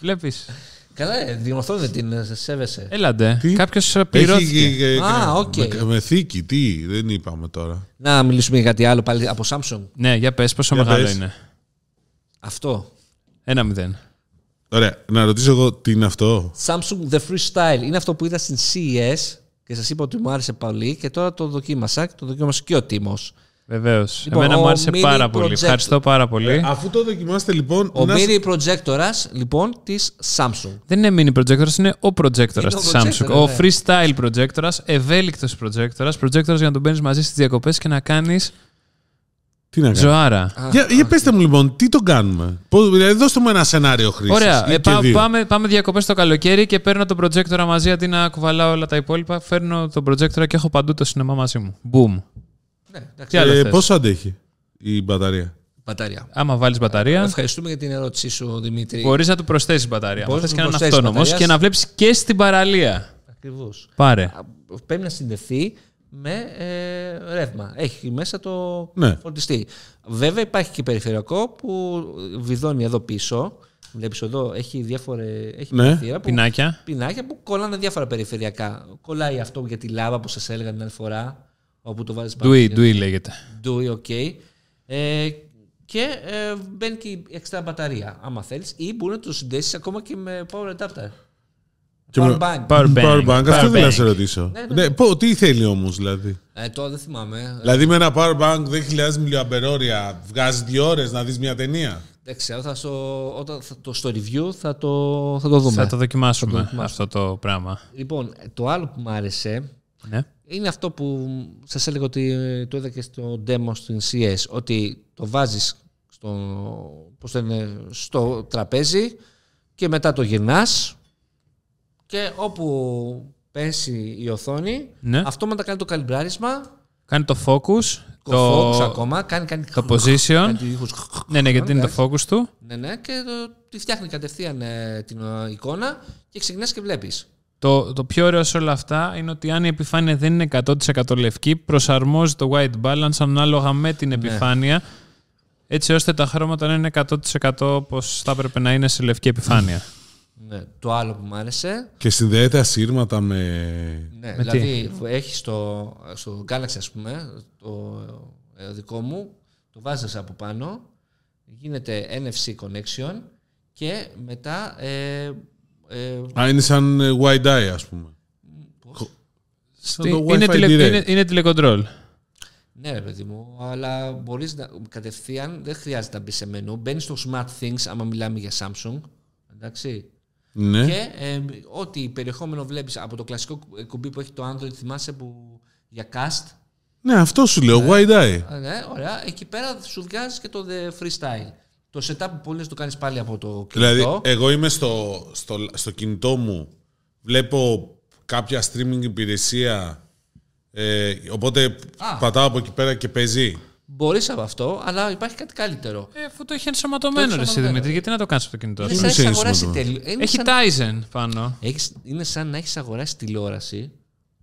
Βλέπεις. Καλά, ε, διορθώνετε την, ε, σέβεσαι. Έλα ντε. Τι; Κάποιος Έχει, πληρώθηκε. ε, Α, ε, οκ. με, με θήκη, τι, δεν είπαμε τώρα. Να μιλήσουμε για κάτι άλλο πάλι από Samsung. Ναι, για πες, πόσο Για μεγάλο πες. είναι. Αυτό. Ένα μηδέν. Ωραία, να ρωτήσω εγώ τι είναι αυτό; Samsung The Freestyle. Είναι αυτό που είδα στην CES και σας είπα ότι μου άρεσε πολύ και τώρα το δοκίμασα και το δοκίμασε και ο Τίμος. Βεβαίως. Λοιπόν, Εμένα ο μου άρεσε mini πάρα πολύ. projector. Ευχαριστώ πάρα πολύ. Ε, αφού το δοκιμάστε λοιπόν. Ο να σ- mini projector λοιπόν της Samsung. Δεν είναι mini projector, είναι ο projector Είναι της ο Samsung. projector, Ο ναι. freestyle projector, ευέλικτος projector. Projector για να τον παίρνεις μαζί στις διακοπές και να κάνεις Τι να κάνω; ζωάρα. Για, για πέστε μου λοιπόν, τι τον κάνουμε; Πώς, δηλαδή, δώστε μου ένα σενάριο χρήσης. Ωραία. Ε, πά- πάμε πάμε διακοπές το καλοκαίρι και παίρνω τον projector μαζί αντί να κουβαλάω όλα τα υπόλοιπα. Φέρνω τον projector και έχω παντού το σινεμά μαζί μου. Boom. Ναι, εντάξει. Τι άλλο Ε, θες; πόσο αντέχει η μπαταρία; Μπαταρία. Άμα βάλεις μπαταρία, Ευχαριστούμε για την ερώτησή σου, Δημήτρη. μπορείς να του προσθέσεις μπαταρία. Αν Μπορείς θες να και του έναν προσθέσεις αυτόνομο μπαταρίας. και να βλέπεις και στην παραλία. Ακριβώς. Πάρε. Πρέπει να συνδεθεί με ε, ρεύμα. Έχει μέσα το Ναι. φορτιστή. Βέβαια υπάρχει και περιφερειακό που βιδώνει εδώ πίσω. Βλέπεις εδώ έχει διάφορες έχει Ναι. μια θύρα που, Πινάκια. πινάκια που κολλάνε διάφορα περιφερειακά. Κολλάει αυτό για τη λάμπα που σας έλεγα την άλλη φορά όπου το βάζεις πάνω. Ντουί, και- ντουί λέγεται. Ντουί, οκ. Ε, και ε, μπαίνει και η εξτρά μπαταρία, άμα θέλεις. Ή μπορεί να το συνδέσεις ακόμα και με power adapter. Και Power με- bank. Power bank. Power bank, αυτό Power δεν να bank. σε ρωτήσω. Ναι, ναι, Ναι, πω, τι θέλει όμως δηλαδή; Ε, τώρα δεν θυμάμαι. Δηλαδή με ένα power bank 10.000 μιλιοαμπερόρια βγάζει δύο ώρες να δεις μια ταινία; Δεν ξέρω, θα στο, όταν θα το, στο review θα το, θα το δούμε. Θα το δοκιμάσουμε Θα το δοκιμάσουμε. αυτό το πράγμα. Λοιπόν, το άλλο που μου άρεσε Ναι. είναι αυτό που σας έλεγα ότι το είδα και στο demo στην CS, ότι το βάζεις στο, πώς το λένε, στο τραπέζι και μετά το γυρνάς και όπου πέσει η οθόνη, Ναι. αυτόματα κάνει το καλυμπράρισμα, Κάνει το focus. το, focus ακόμα, κάνει, κάνει το position. κάνει ήχους. Ναι, ναι, γιατί είναι το focus του. Ναι, ναι, και το, τη φτιάχνει κατευθείαν ε, την ε, εικόνα και ξεκινάς και βλέπεις. Το, το πιο ωραίο σε όλα αυτά είναι ότι αν η επιφάνεια δεν είναι 100% λευκή, προσαρμόζει το white balance ανάλογα με την επιφάνεια, έτσι ώστε τα χρώματα να είναι 100% όπως θα έπρεπε να είναι σε λευκή επιφάνεια. Ναι. Το άλλο που μου άρεσε Και συνδέεται ασύρματα με. Ναι, Με δηλαδή έχεις στο, στο Galaxy ας πούμε, το ε, δικό μου, το βάζεις από πάνω, γίνεται NFC connection και μετά ε, ε, Α, είναι σαν ε, wide eye, ας πούμε. Σαν το είναι, Wi-Fi τηλε, direct. είναι, είναι τηλεκοντρόλ. ναι ρε παιδί μου, αλλά μπορείς να κατευθείαν, δεν χρειάζεται να μπεις σε μενού, μπαίνεις στο Smart Things άμα μιλάμε για Samsung, εντάξει, Ναι. και ε, ό,τι περιεχόμενο βλέπεις από το κλασικό κουμπί που έχει το Android, θυμάσαι που για cast, Ναι, αυτό σου λέω, wide eye. Α, Ναι, ωραία. Εκεί πέρα σου βγάζει και το The Freestyle. Το setup που πολύ το κάνεις πάλι από το κινητό. Δηλαδή, εγώ είμαι στο, στο, στο κινητό μου, βλέπω κάποια streaming υπηρεσία, ε, οπότε Α. πατάω από εκεί πέρα και παίζει. Μπορείς από αυτό, αλλά υπάρχει κάτι καλύτερο. Ε, αφού το έχει ενσωματωμένο Το ρε έχει εσύ ενσωματωμένο. Δημήτρη, γιατί να το κάνεις από το κινητό; Είναι σου. σαν, είναι να έχεις αγοράσει ενσωματωμένο. τελ- είναι Έχει σαν... Tizen πάνω. Έχεις... είναι σαν να έχεις αγοράσει τηλεόραση,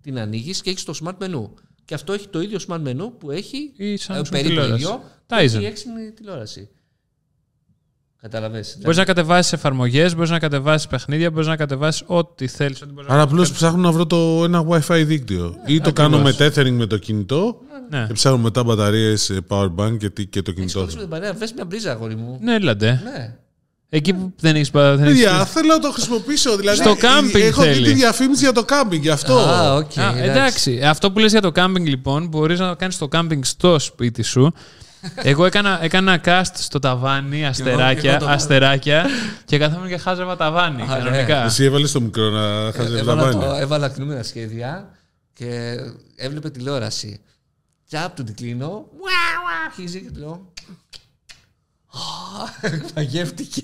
την ανοίγεις και έχεις το smart menu. Και αυτό έχει το ίδιο smart menu που έχει Η Samsung ε, περίπου τηλεόραση. ίδιο. Tizen. και Έχει έξυπνη τηλεόραση. Καταλαβες. Μπορείς να κατεβάσεις εφαρμογές, μπορείς να κατεβάσεις παιχνίδια, μπορείς να κατεβάσεις ό,τι θέλεις. Άρα απλώς ψάχνω να βρω το, ένα WiFi δίκτυο. Ή το κάνω με tethering με το κινητό Ναι. και ψάχνω μετά μπαταρίες power bank και, τι- και το Έχεις κινητό. κόψει με την παρέα, βρες μια μπρίζα, αγόρι μου. Ναι, έλα ντε. Ναι. Εκεί που δεν έχεις δεν Παιδιά, έχεις... θέλω να το χρησιμοποιήσω. Δηλαδή, Στο κάμπινγκ Έχω δει θέλεις. τη διαφήμιση για το κάμπινγκ, γι' αυτό. Α, οκ. Α, εντάξει. Αυτό που λες για το κάμπινγκ λοιπόν, μπορείς να το κάνεις το κάμπινγκ στο σπίτι σου. Εγώ έκανα, έκανα cast στο ταβάνι, αστεράκια, εγώ το- αστεράκια και καθόμουν και χάζευα ταβάνι. Α, κανονικά. Εσύ έβαλες το μικρό να χαζεύει τα Έβαλα, το, μπάνια. έβαλα κινούμενα σχέδια και έβλεπε τηλεόραση. Και από του την κλείνω, ουα, ουα, αρχίζει και του λέω. Παγεύτηκε.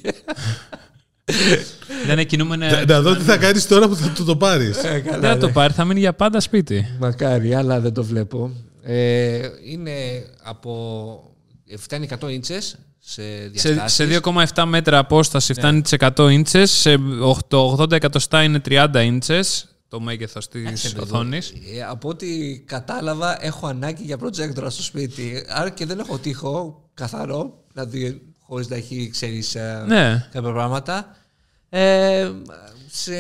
Ήταν κινούμενε. Να- Να δω τι θα κάνεις τώρα που θα του το πάρεις. Δεν θα το πάρει, θα μείνει για πάντα σπίτι. Μακάρι, αλλά δεν το βλέπω. Ε, είναι από. Φτάνει 100 ίντσες σε Σε, διαστάσεις. σε 2,7 μέτρα απόσταση φτάνει τις 100 ίντσες, σε 8 το 80 εκατοστά είναι 30 ίντσες, το μέγεθος της Κάτσε, παιδί. οθόνης. Ε, από ό,τι κατάλαβα, έχω ανάγκη για projector στο σπίτι. Άρα και δεν έχω τείχο καθαρό, δηλαδή χωρίς να έχει, ξέρεις, ε, Ναι. κάποια πράγματα. Ε, σε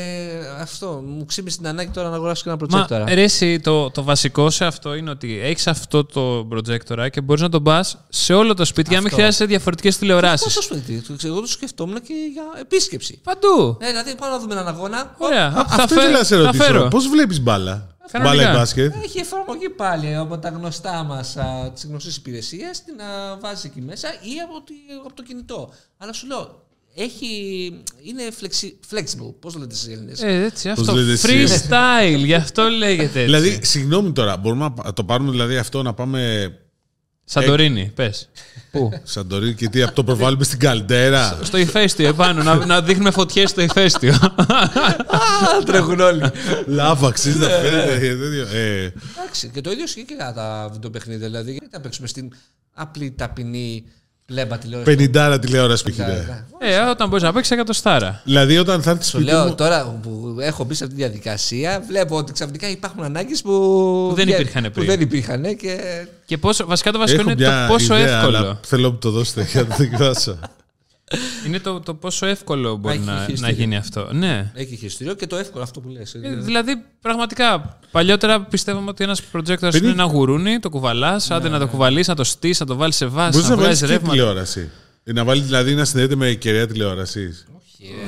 αυτό, μου ξύπνησε την ανάγκη τώρα να αγοράσω και ένα Μα projector. ρε, εσύ, το, το βασικό σε αυτό είναι ότι έχεις αυτό το projector και μπορείς να τον πας σε όλο το σπίτι για να μην Αυτό. χρειάζεσαι διαφορετικές τηλεοράσεις. Πόσο σπίτι, εγώ το σκεφτόμουν και για επίσκεψη. Παντού. Ε, δηλαδή, πάμε να δούμε έναν αγώνα. Ωραία. Α, θα Αυτό φε- ήθελα να σε θα ρωτήσω. φέρω. Πώς βλέπεις μπάλα; Κανονικά. Μπάλα ή μπάσκετ; Έχει εφαρμογή πάλι από τα γνωστά μας, τις γνωστές υπηρεσίες, την α, βάζεις εκεί μέσα ή από, τη, από το κινητό. Αλλά σου λέω, έχει, είναι flexi, flexible. Πώς το λέτε στι Έλληνες; Ε, έτσι, αυτό. λέτε εσύ. Freestyle, γι' αυτό λέγεται έτσι. Δηλαδή, συγγνώμη τώρα, μπορούμε να το πάρουμε δηλαδή αυτό να πάμε Σαντορίνη, πες. Πού; Σαντορίνη και τι, από το προβάλλουμε στην καλτέρα. στο ηφαίστειο επάνω, να, να δείχνουμε φωτιές στο ηφαίστειο. τρέχουν όλοι. Λάβα, αξίζει να φαίνεται. τέτοιο. Ε, Εντάξει, και το ίδιο ισχύει και για τα βιντεοπαιχνίδια. Δηλαδή, γιατί να παίξουμε στην απλή ταπεινή πλέμπα τηλεόραση. Πενιντάρα τηλεόραση που έχει. ρε. ε, όταν μπορείς να παίξεις εκατοστάρα. Δηλαδή, όταν θα έρθεις Σου σπίτι λέω μου. τώρα που έχω μπει σε αυτή τη διαδικασία, βλέπω ότι ξαφνικά υπάρχουν ανάγκες που, δεν βγα- υπήρχαν που πριν. δεν υπήρχαν και. Και πόσο, βασικά το βασικό Έχω είναι το μια πόσο ιδέα, εύκολο. αλλά θέλω να μου το δώσετε για να το εκφράσω. Είναι το, το πόσο εύκολο μπορεί έχει να, να χειριστήριο. γίνει αυτό. Ναι. Έχει χειριστήριο και το εύκολο αυτό που λες. Ε, Δηλαδή, πραγματικά, παλιότερα πιστεύαμε ότι ένας projector είναι ένα γουρούνι, το κουβαλάς, άντε να το κουβαλείς, να το στήσει, να το βάλεις σε βάση, Μπορείς να να βάλεις βγάζει και ρεύμα. τηλεόραση. Να βάλεις δηλαδή να συνδέεται με κεραία τηλεόρασης.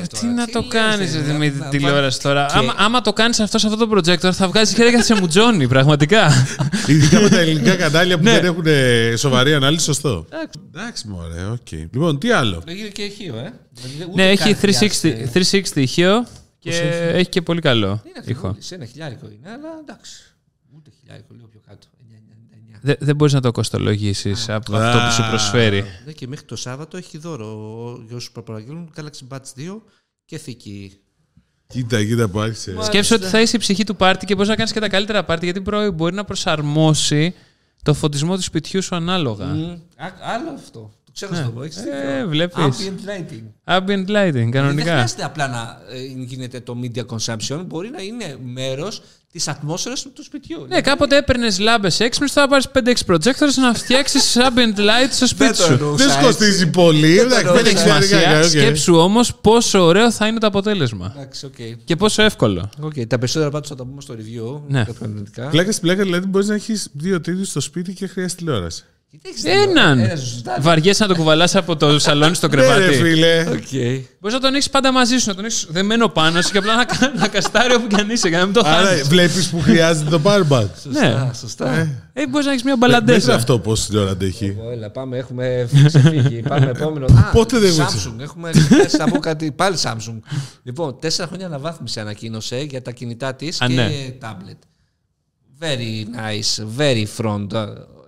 Ε, Τι να το κάνεις, ε, Δημήτρη, τη τηλεόραση τώρα. Άμα, άμα το κάνεις αυτό σε αυτό το projector, θα βγάζει χέρια και θα σε μουτζώνει, πραγματικά. Ειδικά με τα ελληνικά κανάλια που Ναι. δεν έχουν ε, σοβαρή ανάλυση, σωστό. Εντάξει, μωρέ, οκ. Λοιπόν, τι άλλο; Έχει και ηχείο, ε. Δηλαδή, ούτε ναι, έχει καν χρειάζεται- 360, 360 ηχείο και έχει; και πολύ καλό Είναι ήχο. ακριβώς, ένα χιλιάρικο είναι, αλλά εντάξει. Ούτε χιλιάρικο, λίγο πιο κάτω. 9,99. Δεν δεν μπορείς να το κοστολογήσεις από αυτό που σου προσφέρει. Ναι, και μέχρι το Σάββατο έχει δώρο για όσου προπαραγγέλνουν Galaxy Buds 2 και θήκη. Κοίτα, κοίτα που άρχισε. Μα- Σκέψου ότι θα είσαι η ψυχή του πάρτι και μπορείς να κάνεις και τα καλύτερα πάρτι γιατί προ- μπορεί να προσαρμόσει το φωτισμό του σπιτιού σου ανάλογα. Μμ, α- Άλλο αυτό. Το ξέχασα το πω. έχεις δίκιο. Ε, βλέπεις. Ambient lighting. Ambient lighting, Δεν κανονικά. χρειάζεται απλά να ε, γίνεται το media consumption, μπορεί να είναι μέρος της ατμόσφαιρας του σπιτιού. Ναι, κάποτε έπαιρνες λάμπες έξυπνες, θα πάρεις 5-6 projectors να φτιάξεις ambient light στο σπίτι Δεν το σου. εννοούσα Δεν σου έτσι. κοστίζει πολύ. Δεν το Εντάξει, εννοούσα. Δεν πέντε έχει χιλιάρικα, σημασία. οκ. Σκέψου όμως πόσο ωραίο θα είναι το αποτέλεσμα. Εντάξει, οκ. Και πόσο εύκολο. Οκ, Τα περισσότερα πάντως θα τα πούμε στο review. Ναι. πιο επαναλυτικά. Πλάκα στην πλάκα, δηλαδή μπορείς να έχεις δύο τέτοιους στο σπίτι και χρειάζεται τηλεόραση. Κοιτάξτε, ε, Έναν! Ένα σου ζητάει. Βαριέσαι να το κουβαλάς από το σαλόνι στο Ναι, ρε κρεβάτι. φίλε. Οκ. Μπορείς να τον έχεις πάντα μαζί σου, να τον έχει δεμένο πάνω σου και απλά να, κα- να καστάρει όπου κι αν είσαι για να μην το Άρα χάσει. βλέπεις που χρειάζεται το powerbank. Σωστά, σωστά. Ε, μπορείς να έχεις μια Μέσα μπαλαντέζα. αυτό πόσο τηλεόραση αντέχει. Έλα, πάμε, έχουμε ξεφύγει. πάμε επόμενο. Α, Πότε δεν έχουμε Samsung. Έχουμε θες να πω κάτι πάλι Samsung. Λοιπόν, τέσσερα χρόνια αναβάθμιση ανακοίνωσε για τα κινητά της Α, και ναι. Tablet. Very nice, very front.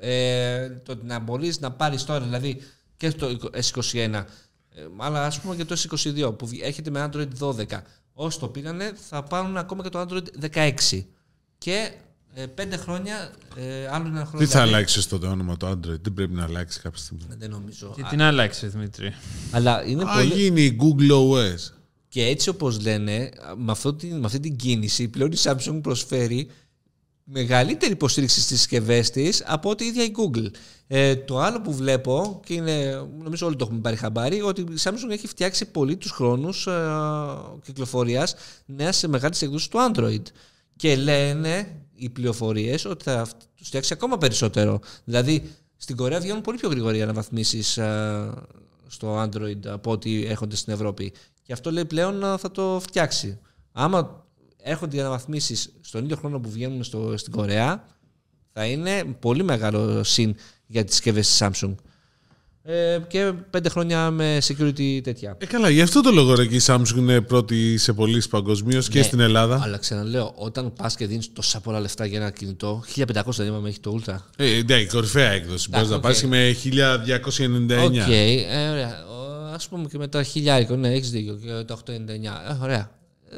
Ε, το ότι να μπορείς να πάρεις τώρα, δηλαδή και το S21, ε, αλλά ας πούμε και το S22 που βγει- έρχεται με Android 12. Όσοι το πήρανε θα πάρουν ακόμα και το Android 16. Και ε, πέντε χρόνια, ε, άλλο ένα χρόνο. Τι θα δηλαδή. αλλάξεις τότε όνομα το Android, δεν πρέπει να αλλάξει κάποια στιγμή. Δεν νομίζω. Και την άλλαξε, Δημήτρη; Αλλά είναι Α, πολύ. γίνει η Google OS. Και έτσι όπως λένε, με, αυτό την, με αυτή την κίνηση πλέον η Samsung προσφέρει μεγαλύτερη υποστήριξη στις συσκευές της από ότι η ίδια η Google. Ε, το άλλο που βλέπω, και είναι, νομίζω όλοι το έχουμε πάρει χαμπάρι, ότι η Samsung έχει φτιάξει πολύ τους χρόνους ε, κυκλοφορίας νέας σε μεγάλες εκδόσεις του Android. Και λένε οι πληροφορίες ότι θα τους φτιάξει ακόμα περισσότερο. Δηλαδή, στην Κορέα βγαίνουν πολύ πιο γρήγορα οι αναβαθμίσεις ε, στο Android από ό,τι έρχονται στην Ευρώπη. Και αυτό λέει πλέον ε, θα το φτιάξει. Άμα έρχονται οι αναβαθμίσεις στον ίδιο χρόνο που βγαίνουν στο, στην Κορέα, θα είναι πολύ μεγάλο συν για τις συσκευές της Samsung. Ε, και πέντε χρόνια με security τέτοια. Ε, καλά, γι' αυτό το λόγο ρε, και η Samsung είναι πρώτη σε πωλήσεις παγκοσμίως και Ναι, στην Ελλάδα. Αλλά ξαναλέω, όταν πας και δίνεις τόσα πολλά λεφτά για ένα κινητό, 1500 δεν είπαμε έχει το Ultra. Ε, ναι, η κορυφαία έκδοση. Μπορείς να οκ. πάρει και με 1299. Οκ, ε, ωραία. Ας πούμε και με τα χιλιάρικο, ναι, έχεις δίκιο. Και τα 899. Ε, ωραία. Ε,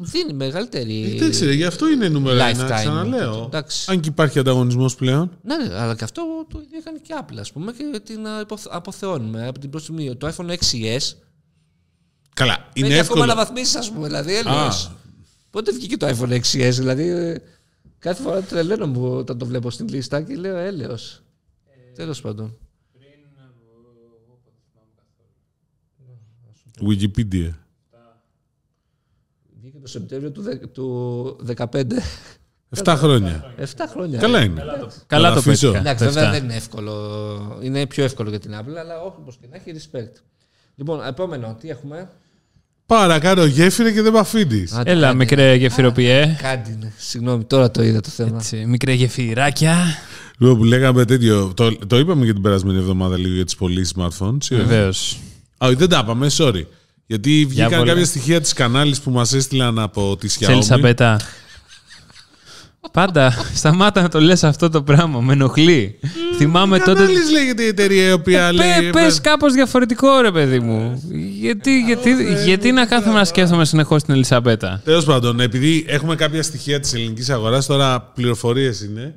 δίνει μεγαλύτερη. Εντάξει, ρε, γι' αυτό είναι νούμερο Lifetime. ένα, ξαναλέω. Εντάξει. Αν και υπάρχει ανταγωνισμός πλέον. Ναι, ναι, αλλά και αυτό το ίδιο έκανε και Apple, ας πούμε, και την α, υποθ- αποθεώνουμε από την πρώτη στιγμή. Το iPhone 6s Καλά, είναι έχει ακόμα εύκολο. αναβαθμίσει, ας πούμε. Δηλαδή, έλεος. Πότε βγήκε το iPhone 6s, δηλαδή. ε, Κάθε φορά τρελαίνω μου όταν το βλέπω στην λίστα και λέω έλεος. Τέλος πάντων. Wikipedia. Βγήκε το Σεπτέμβριο του, δε- του 15. 7 χρόνια. 7 χρόνια. Καλά είναι. Καλά το αφήσω. πέτυχα. Εντάξει, Αυτά. βέβαια δεν είναι εύκολο. Είναι πιο εύκολο για την Apple, αλλά όχι όπως και να έχει respect. Λοιπόν, επόμενο, τι έχουμε; Παρακάνω γέφυρα και δεν με αφήνεις. Άντε, Έλα, κάντε. μικρέ γεφυροποιέ. Κάντε, ναι. Συγγνώμη, τώρα το είδα το θέμα. Έτσι, μικρέ γεφυράκια. Λοιπόν, που λέγαμε τέτοιο. Το, το είπαμε και την περασμένη εβδομάδα λίγο για τις πωλήσεις smartphones. ή όχι; Βεβαίως. Α, όχι, δεν τα είπαμε, sorry. Γιατί βγήκαν πολλά. κάποια στοιχεία της κανάλης που μας έστειλαν από τη Τη Xiaomi. Ελισαμπετά. Πάντα σταμάτα να το λες αυτό το πράγμα. Με ενοχλεί. Θυμάμαι τότε. Κανάλης λέγεται η εταιρεία η οποία λέει. Πες κάπως διαφορετικό, ρε παιδί μου. Γιατί, γιατί, γιατί να κάθομαι να σκέφτομαι συνεχώς την Ελισαμπέτα. Τέλος πάντων, επειδή έχουμε κάποια στοιχεία της ελληνικής αγοράς, τώρα πληροφορίες είναι.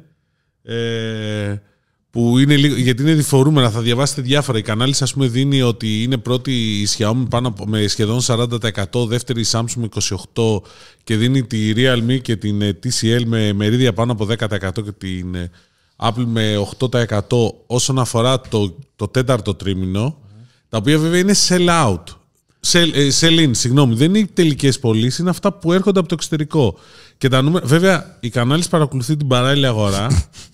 Ε, που είναι λίγο, γιατί είναι διφορούμενα, θα διαβάσετε διάφορα. Η κανάλης, ας πούμε, δίνει ότι είναι πρώτη η Xiaomi πάνω από, με σχεδόν 40%, δεύτερη η Samsung με 28% και δίνει τη Realme και την ε, TCL με μερίδια πάνω από 10% και την ε, Apple με 8% όσον αφορά το, το τέταρτο τρίμηνο, τα οποία βέβαια είναι sell out. Sell, ε, sell in, συγγνώμη. Δεν είναι οι τελικές πωλήσεις, είναι αυτά που έρχονται από το εξωτερικό. Και τα νούμερα, βέβαια, η κανάλης παρακολουθεί την παράλληλη αγορά.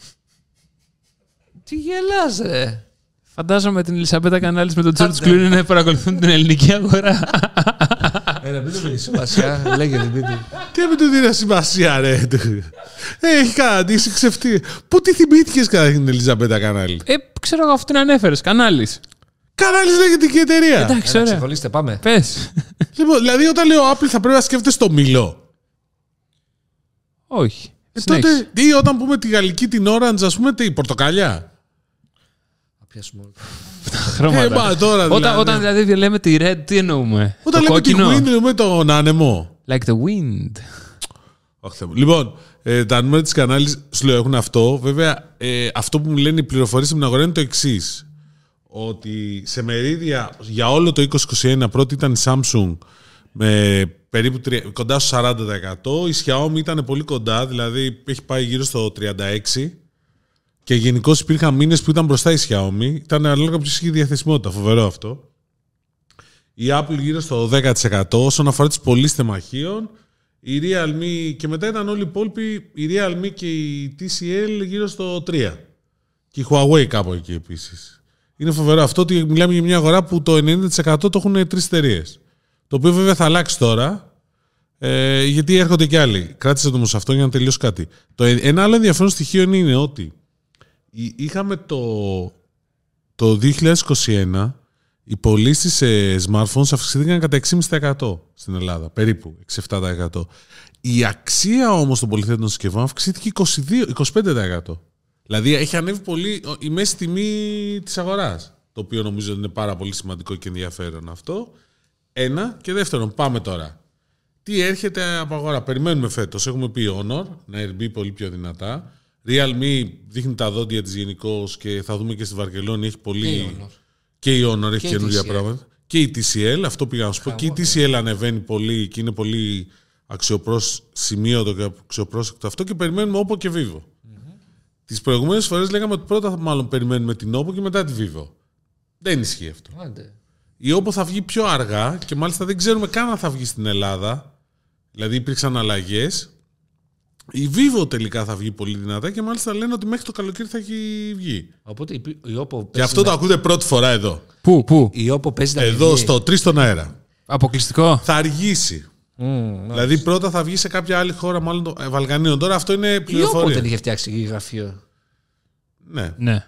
Τι γελάς, ρε. Φαντάζομαι την Ελισαμπέτα Κανάλης με τον George Clooney να παρακολουθούν την ελληνική αγορά. Έλα, μην το βρει σημασία. Λέγεται, μην το. Τι να μην του δίνεις σημασία, ρε. Ε, Έχει κάνει, είσαι ξεφτύ. Πού τι θυμήθηκες κατά την Ελιζαμπέτα κανάλη; ε, ξέρω εγώ αυτό την ανέφερες. Κανάλης. Κανάλης λέγεται και η εταιρεία. Εντάξει, Έλα, ωραία. ξεχωλήστε, πάμε. Πες. Λοιπόν, δηλαδή, όταν λέω Apple θα πρέπει να σκέφτεται στο μιλό. Όχι. Ε, Συνέχισε. τότε, ή όταν πούμε τη γαλλική την Orange, ας πούμε, τι, η πορτοκαλιά. Θα πιάσουμε όλο. Χρώματα. Ε, μα, τώρα, Όταν, δηλαδή. όταν δηλαδή λέμε τη red, τι εννοούμε; Όταν το λέμε τη κόκκινο. Wind, εννοούμε τον άνεμο. Like the wind. Αχ, Θεέ μου. Λοιπόν, ε, τα νούμερα της κανάλης σου λέω έχουν αυτό. Βέβαια, ε, αυτό που μου λένε οι πληροφορίες στην αγορά είναι το εξής. Ότι σε μερίδια για όλο το 2021 πρώτη ήταν η Samsung με περίπου τρια- κοντά στο 40%. Η Xiaomi ήταν πολύ κοντά, δηλαδή έχει πάει γύρω στο 36%. Και γενικώς υπήρχαν μήνες που ήταν μπροστά η Xiaomi. Ήταν ανάλογα ποιος είχε διαθεσιμότητα. Φοβερό αυτό. Η Apple γύρω στο 10% όσον αφορά τις πωλήσεις τεμαχίων. Η Realme και μετά ήταν όλοι οι υπόλοιποι, η Realme και η TCL γύρω στο 3%. Και η Huawei κάπου εκεί επίσης. Είναι φοβερό αυτό ότι μιλάμε για μια αγορά που το 90% το έχουν τρεις εταιρείες. Το οποίο βέβαια θα αλλάξει τώρα, ε, γιατί έρχονται και άλλοι. Κράτησε το όμως αυτό για να τελειώσει κάτι. Το, ένα άλλο ενδιαφέρον στοιχείο είναι ότι η- είχαμε το, το 2021 οι πωλήσεις σε smartphones αυξήθηκαν κατά 6,5% στην Ελλάδα, περίπου 6-7%. Η αξία όμως των πολυθέτων συσκευών αυξήθηκε 22, 25%. Δηλαδή έχει ανέβει πολύ η μέση τιμή της αγοράς, το οποίο νομίζω ότι είναι πάρα πολύ σημαντικό και ενδιαφέρον αυτό. Ένα και δεύτερον, πάμε τώρα. Τι έρχεται από αγορά; Περιμένουμε φέτος. Έχουμε πει Honor να ερμπεί πολύ πιο δυνατά. Realme δείχνει τα δόντια της γενικώς και θα δούμε και στη Βαρκελόνη. Έχει πολύ... Και η Honor. Και η Honor έχει Και η καινούργια TCL. πράγματα. Και η TCL, αυτό πήγα να σου πω. Και η TCL ανεβαίνει πολύ και είναι πολύ αξιοπρός, σημείωτο και αξιοπρόσεκτο αυτό και περιμένουμε Oppo και Vivo. Τις προηγούμενες φορές λέγαμε ότι πρώτα μάλλον περιμένουμε την Oppo και μετά τη Vivo. Δεν ισχύει αυτό. Άντε. Η Oppo θα βγει πιο αργά και μάλιστα δεν ξέρουμε καν αν θα βγει στην Ελλάδα. Δηλαδή υπήρξαν αλλαγές. Η Vivo τελικά θα βγει πολύ δυνατά και μάλιστα λένε ότι μέχρι το καλοκαίρι θα έχει βγει. Οπότε η, η Oppo Και παίζει αυτό να- το ακούτε πρώτη φορά εδώ. Πού, πού; Η Oppo παίζει να Εδώ βγει. στο 3 στον αέρα. Αποκλειστικό. Θα αργήσει. Μμμ, Δηλαδή πρώτα θα βγει σε κάποια άλλη χώρα, μάλλον το ε, Βαλκανίων. Τώρα αυτό είναι Η Oppo πληροφορία. δεν είχε φτιάξει γραφείο. Ναι. Ναι.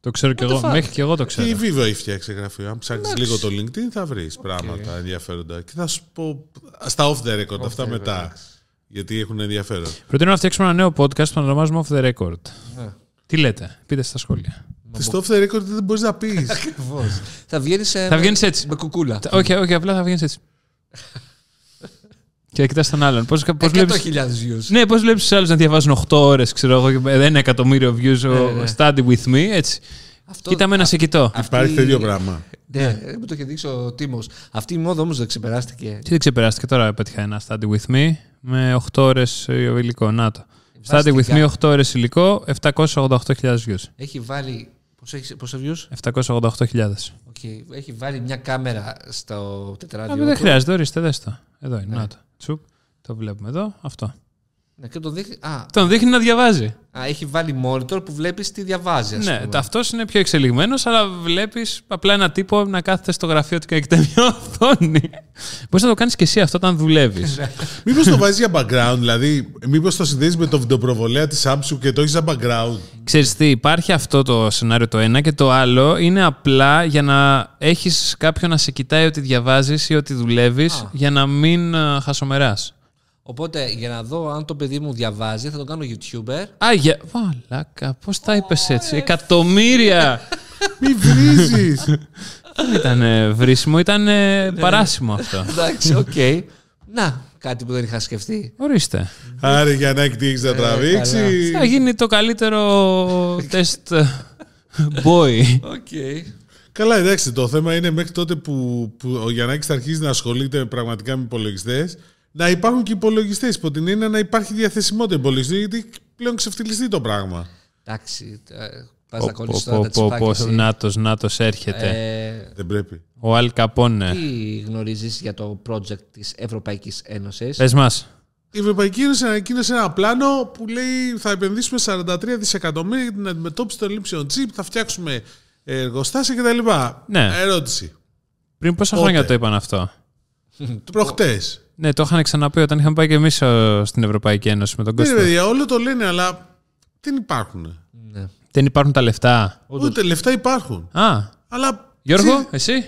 Το ξέρω κι What the εγώ. fuck? Μέχρι κι εγώ το Και η ξέρω. Vivo έχει φτιάξει γραφείο. Αν ψάξεις λίγο το LinkedIn θα βρεις πράγματα ενδιαφέροντα. Και θα σου πω στα off the record, αυτά μετά. Γιατί έχουν ενδιαφέρον. Προτείνω να φτιάξουμε ένα νέο podcast που να ονομάζουμε Off the Record. Ναι. Τι λέτε, πείτε στα σχόλια. Στο off the record δεν μπορείς να πεις. Ακριβώς. θα βγαίνεις Θα βγαίνεις έτσι. Με κουκούλα. Όχι, όχι, απλά θα βγαίνεις έτσι. και κοιτάς τον άλλον. Πώ πώς βλέπει. 100.000 views. Ναι, πώς βλέπεις τους άλλους να διαβάζουν 8 ώρες, ξέρω εγώ, και ένα εκατομμύριο views ο ναι. Study with me, έτσι. Αυτό- Κοίτα με να σε κοιτώ. αυτή- Υπάρχει τέτοιο πράγμα. Ναι, μου το είχε δείξει ο Τίμος. Αυτή η μόδα όμως δεν ξεπεράστηκε. Τι δεν ξεπεράστηκε τώρα, πέτυχα ένα Study with me με 8 ώρες υλικό. Να το. Study with me 8 ώρες υλικό, 788.000 views. Έχει βάλει. Πόσο, έχεις, πόσο views? 788.000. Okay. Έχει βάλει μια κάμερα στο Α, τετράδιο. δεν του. χρειάζεται, ορίστε, δες το. Εδώ είναι, Ναι. να το. Τσουπ. Το βλέπουμε εδώ. Αυτό. Ναι, και τον δείχνει. Α, Τον δείχνει να διαβάζει. α, έχει βάλει monitor που βλέπεις τι διαβάζει. Ας Ναι, πούμε. αυτό είναι πιο εξελιγμένος, αλλά βλέπεις απλά ένα τύπο να κάθεται στο γραφείο του και να κοιτάει μια οθόνη. Μπορείς να το κάνεις και εσύ αυτό όταν δουλεύεις. Μήπως το βάζει για background, δηλαδή, μήπως το συνδέεις με το βιντεοπροβολέα της Samsung και το έχεις σαν background. Ξέρεις τι, υπάρχει αυτό το σενάριο το ένα και το άλλο είναι απλά για να έχεις κάποιον να σε κοιτάει ότι διαβάζεις ή ότι δουλεύεις Α. για να μην ε, χασομεράς. Οπότε για να δω αν το παιδί μου διαβάζει, θα τον κάνω YouTuber. Α, για... Βαλάκα, πώς τα είπες έτσι; Εκατομμύρια! Μη βρίζεις. Δεν ήταν βρίσιμο, ήταν Ναι. παράσιμο αυτό. Εντάξει, οκ. Να, κάτι που δεν είχα σκεφτεί. Ορίστε. Άρε για να τι έχει να τραβήξεις. Θα γίνει το καλύτερο τεστ ε, boy. Οκ. Καλά, εντάξει, το θέμα είναι μέχρι τότε που, που ο Γιαννάκης θα αρχίσει να ασχολείται πραγματικά με υπολογιστές, να υπάρχουν και υπολογιστές. Υπό την έννοια να υπάρχει διαθεσιμότητα υπολογιστή, γιατί πλέον ξεφτυλιστεί το πράγμα. Εντάξει. Πας Πω, να πω, κολλήσεις πω, τώρα τα πω, πω, τσιπάκια. Νάτος, Νάτος έρχεται. Ε, Δεν πρέπει. Ο Αλ Καπόνε. τι γνωρίζεις για το project της Ευρωπαϊκής Ένωσης; Πες μας. Η Ευρωπαϊκή Ένωση ανακοίνωσε ένα πλάνο που λέει θα επενδύσουμε 43 δισεκατομμύρια για την αντιμετώπιση των λήψεων chip, θα φτιάξουμε εργοστάσια κτλ. Ναι. Ερώτηση. Πριν πόσα Πότε; χρόνια το είπαν αυτό; Προχτές. Ναι, το είχαν ξαναπεί όταν είχαμε πάει και εμείς στην Ευρωπαϊκή Ένωση με τον Ναι, ρε Κώστα. παιδιά, όλο το λένε, αλλά δεν υπάρχουν. Ναι. Δεν υπάρχουν τα λεφτά. Ούτε λεφτά υπάρχουν. Α, Αλλά. Γιώργο, τσι- εσύ;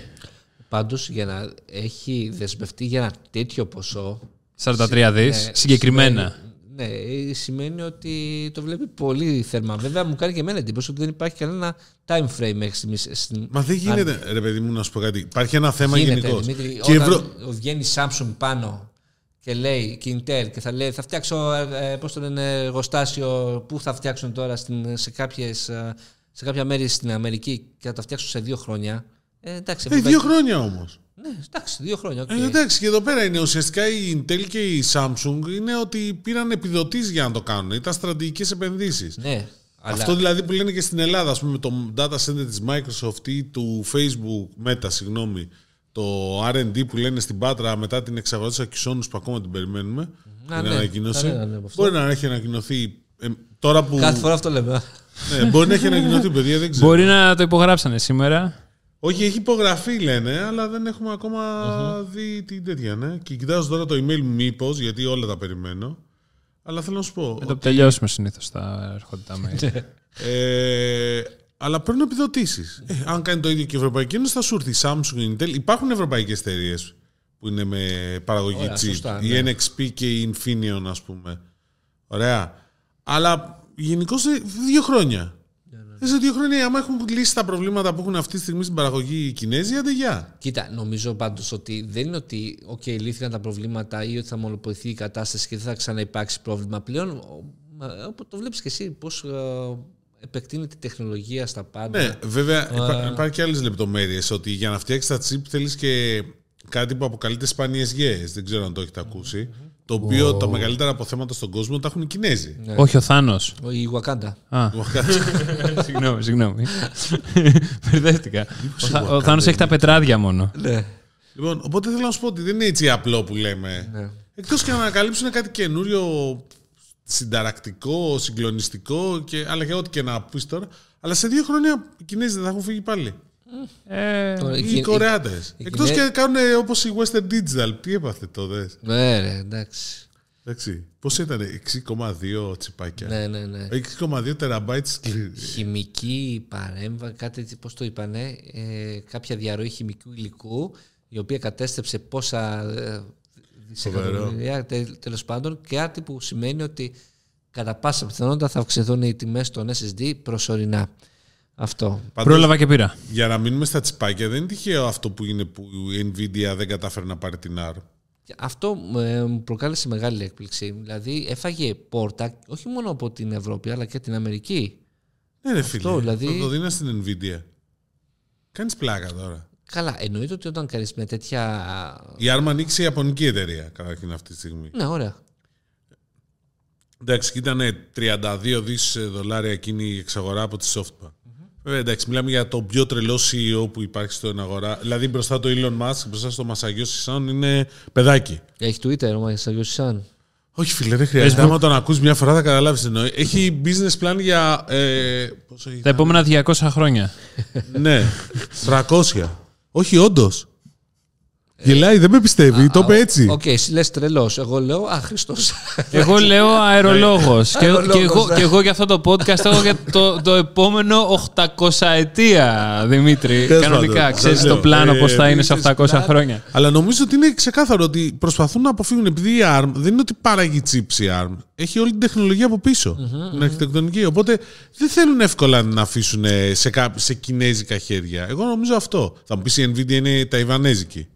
Πάντως για να έχει δεσμευτεί για ένα τέτοιο ποσό 43 δις, Ναι, συγκεκριμένα. Σημαίνει- ναι, σημαίνει ότι το βλέπει πολύ θερμά. Βέβαια μου κάνει και εμένα εντύπωση ότι δεν υπάρχει κανένα time frame μέχρι στιγμής. στην- Μα δεν γίνεται, ρε παιδί μου, να σου πω κάτι. Υπάρχει ένα θέμα Γίνεται, γενικώς. Δημήτρη, Και η όταν Ευρω- βγαίνει η Samsung πάνω και λέει και Intel και θα λέει θα φτιάξω ε, πώς το λένε, εργοστάσιο που θα φτιάξουν τώρα στην, σε, κάποιες, ε, σε κάποια μέρη στην Αμερική και θα τα φτιάξουν σε δύο χρόνια. Ε, εντάξει, Ε, δύο ευρωπαϊκή- χρόνια όμως. Ναι, εντάξει, δύο χρόνια. οκ. Ε, εντάξει, και εδώ πέρα είναι ουσιαστικά η Intel και η Samsung είναι ότι πήραν επιδοτήσεις για να το κάνουν. Ήταν στρατηγικές επενδύσεις. Ναι, αλλά Αυτό δηλαδή που λένε και στην Ελλάδα, ας πούμε, το data center της Microsoft ή του Facebook, Meta, συγγνώμη, το R&D που λένε στην Πάτρα μετά την εξαγορά της Ακισόνους που ακόμα την περιμένουμε, Α, την ναι, ανακοίνωση. κανένα από αυτό. Μπορεί να έχει ανακοινωθεί ε, τώρα που... κάθε φορά αυτό λέμε. ναι, μπορεί να έχει ανακοινωθεί, παιδιά, δεν ξέρω. Μπορεί να το υπογράψανε σήμερα. Όχι, έχει υπογραφεί λένε, αλλά δεν έχουμε ακόμα δει την τέτοια, ναι. Και κοιτάζω τώρα το email μου μήπως, γιατί όλα τα περιμένω. Αλλά θέλω να σου πω. Με το που τελειώσουμε συνήθως θα έρχονται τα mail. Ε, αλλά παίρνουν επιδοτήσεις. Ε, αν κάνει το ίδιο και η Ευρωπαϊκή Ένωση, θα σου έρθει η Samsung, η Intel. Υπάρχουν ευρωπαϊκές εταιρείες που είναι με παραγωγή Ωραία, chip. σωστά, η ναι. NXP και η Infineon, ας πούμε. Ωραία. Αλλά γενικώς σε δύο χρόνια. Ε, σε δύο χρόνια, άμα έχουν λύσει τα προβλήματα που έχουν αυτή τη στιγμή στην παραγωγή οι Κινέζοι, άντε γεια. Κοίτα, νομίζω πάντως ότι δεν είναι ότι okay, λύθηκαν τα προβλήματα ή ότι θα μονοποληθεί η κατάσταση και δεν θα ξαναυπάρξει πρόβλημα πλέον. Ο- μα, Όπω το βλέπεις και εσύ, πώς επεκτείνεται η τεχνολογία στα πάντα. Ναι, βέβαια υπά- υπάρχουν και άλλες λεπτομέρειες. Ότι για να φτιάξεις τα chip θέλεις και κάτι που αποκαλείται σπάνιες γέες. Δεν ξέρω αν το έχετε ακούσει. Το οποίο τα μεγαλύτερα αποθέματα στον κόσμο τα έχουν οι Κινέζοι. Όχι ο Θάνος. Ο- Η Wakanda. Α, συγγνώμη, συγγνώμη. Μπερδεύτηκα. Ο, Θα- ο Θάνος έχει τα πετράδια μόνο. Ναι. λοιπόν, οπότε θέλω να σου πω ότι δεν είναι έτσι απλό που λέμε. ναι. Εκτός και να ανακαλύψουν κάτι καινούριο συνταρακτικό, συγκλονιστικό, και, αλλά και ό,τι και να πεις τώρα. Αλλά σε δύο χρόνια οι Κινέζοι δεν θα έχουν φύγει πάλι. Ε, Τώρα, Οι οι- Κορεάτες. οι Εκτός Κινέ- και κάνουν όπως η Western Digital. Τι έπαθε τότε. Ναι, ρε, εντάξει. Εντάξει. Πώς ήταν, 6,2 τσιπάκια; Ναι, ναι, ναι. 6,2 τεραμπάιτς σκληρή. Χημική παρέμβαση, κάτι έτσι, πώς το είπανε, ε, κάποια διαρροή χημικού υλικού, η οποία κατέστρεψε πόσα ε, δισεκατομμύρια, τε, τέλος πάντων, και κάτι που σημαίνει ότι κατά πάσα πιθανότητα θα αυξηθούν οι τιμές των SSD προσωρινά. Αυτό. Πάντως, πρόλαβα και πήρα. για να μείνουμε στα τσιπάκια, δεν είναι τυχαίο αυτό που είναι που η Nvidia δεν κατάφερε να πάρει την ARM. Και Αυτό ε, μου προκάλεσε μεγάλη έκπληξη. Δηλαδή έφαγε πόρτα όχι μόνο από την Ευρώπη αλλά και την Αμερική. Ναι, ρε φίλε. Αυτό, δηλαδή- Θα το δίνει στην Nvidia. Κάνεις πλάκα τώρα. Καλά, εννοείται ότι όταν κάνεις με τέτοια... Η ARM ανοίξει η Ιαπωνική εταιρεία καταρχήν αυτή τη στιγμή. Ναι, ωραία. Εντάξει, και ήταν 32 δις δολάρια εκείνη η εξαγορά από τη SoftBank. Βέβαια, εντάξει, μιλάμε για το πιο τρελό CEO που υπάρχει στην αγορά. Δηλαδή μπροστά το Elon Musk, μπροστά στο Μασαγιό Σισάν είναι παιδάκι. Έχει Twitter ο Μαγισαγιό Σαν. Όχι, φίλε, δεν χρειάζεται. Άμα τον ακούς μια φορά θα καταλάβεις τι εννοεί. Έχει business plan για. Ε, πόσο έχει Τα επόμενα 200 χρόνια. Ναι, 300. Όχι, όντως. Γελάει, δεν με πιστεύει, το είπε έτσι. Οκ, εσύ λες τρελός. Εγώ λέω άχρηστο. Εγώ λέω αερολόγος. και, Αερολόγος, και, εγώ, ναι. και εγώ για αυτό το podcast έχω για το, το επόμενο 800 ετία, Δημήτρη. Τέλος Κανονικά, πάντων, ξέρεις σας το λέω, πλάνο ε, πώς θα είναι σε business 800 plan. χρόνια. Αλλά νομίζω ότι είναι ξεκάθαρο ότι προσπαθούν να αποφύγουν επειδή η ARM δεν είναι ότι παράγει chips η ARM. Έχει όλη την τεχνολογία από πίσω, την αρχιτεκτονική. Οπότε δεν θέλουν εύκολα να αφήσουν σε, κά- σε κινέζικα χέρια. Εγώ νομίζω αυτό. Θα μου πεις η Nvidia είναι ταϊβανέζικη.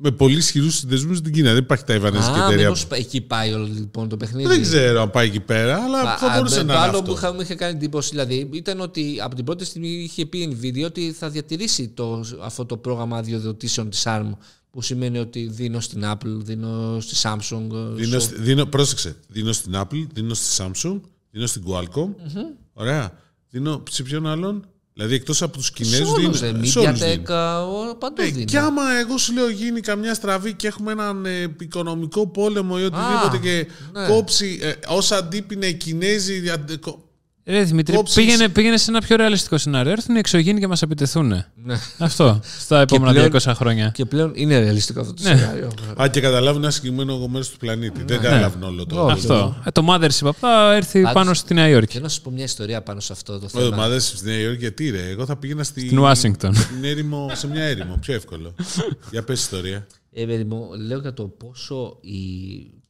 Ναι. Με πολύ ισχυρούς συνδεσμούς στην Κίνα. Δεν υπάρχει ταϊβανέζικη Α, εταιρεία. μήπως εκεί πάει όλο λοιπόν το παιχνίδι; Δεν ξέρω αν πάει εκεί πέρα, αλλά Α, θα α, μπορούσε το να είναι άλλο αυτό. που είχα, μου είχε κάνει εντύπωση δηλαδή, ήταν ότι από την πρώτη στιγμή είχε πει η Nvidia ότι θα διατηρήσει το, αυτό το πρόγραμμα αδειοδοτήσεων της ARM που σημαίνει ότι δίνω στην Apple, δίνω στη Samsung. Δίνω, στο- στη- δίνω, πρόσεξε. Δίνω στην Apple, δίνω στη Samsung, δίνω στην Qualcomm. Ωραία. Δίνω σε ποιον άλλον; Δηλαδή εκτός από τους σε Κινέζου. όλους, δίνω. ρε, σε όλους MediaTek, δίνω. α, ο- παντού Ε, δίνω. και άμα εγώ σου λέω γίνει καμιά στραβή και έχουμε έναν ε, οικονομικό πόλεμο ή οτιδήποτε Α, και ναι. κόψει ε, όσα αντίπεινε οι Κινέζοι. Αντε- κο- Ρε Δημήτρη, Κόψεις- πήγαινε, πήγαινε σε ένα πιο ρεαλιστικό σενάριο. Έρθουν οι εξωγήινοι και μας επιτεθούν. Ναι. Αυτό. Στα επόμενα πλέον- 200 χρόνια. Και πλέον είναι ρεαλιστικό αυτό το Ναι. σενάριο. Α, και καταλάβουν ένα συγκεκριμένο μέρος του πλανήτη. Δεν καταλάβουν όλο το. Όχι. Αυτό. Ε, το Mothership από θα έρθει Πάντως- πάνω στη Νέα Υόρκη. Και να σα πω μια ιστορία πάνω σε αυτό το Ο θέμα. εβδομάδε στη Νέα Υόρκη, γιατί ρε. Εγώ θα πήγαινα στη... Στην Ουάσιγκτον. στην έρημο, σε μια έρημο. Πιο εύκολο. Για πες ιστορία. Ε, παιδί μου, λέω για το πόσο η,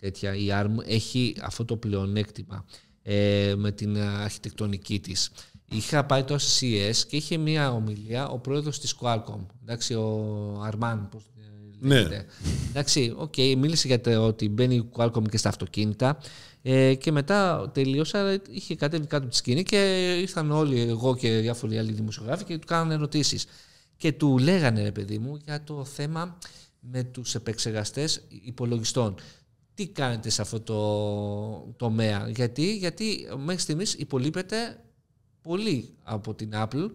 τέτοια, η ARM έχει αυτό το πλεονέκτημα ε, με την ε, αρχιτεκτονική της. Είχα πάει τώρα στη CES και είχε μία ομιλία ο πρόεδρος της Qualcomm, εντάξει, ο Αρμάν, πώς Ναι. λέγεται. Εντάξει, οκ, μίλησε για το ότι μπαίνει η Qualcomm και στα αυτοκίνητα ε, και μετά τελείωσε, είχε κατέβει κάτω από τη σκηνή και ήρθαν όλοι εγώ και διάφοροι άλλοι δημοσιογράφοι και του κάνανε ερωτήσεις. Και του λέγανε, ρε παιδί μου, για το θέμα με τους επεξεργαστές υπολογιστών. Τι κάνετε σε αυτό το τομέα; Γιατί, γιατί μέχρι στιγμής υπολείπεται πολύ από την Apple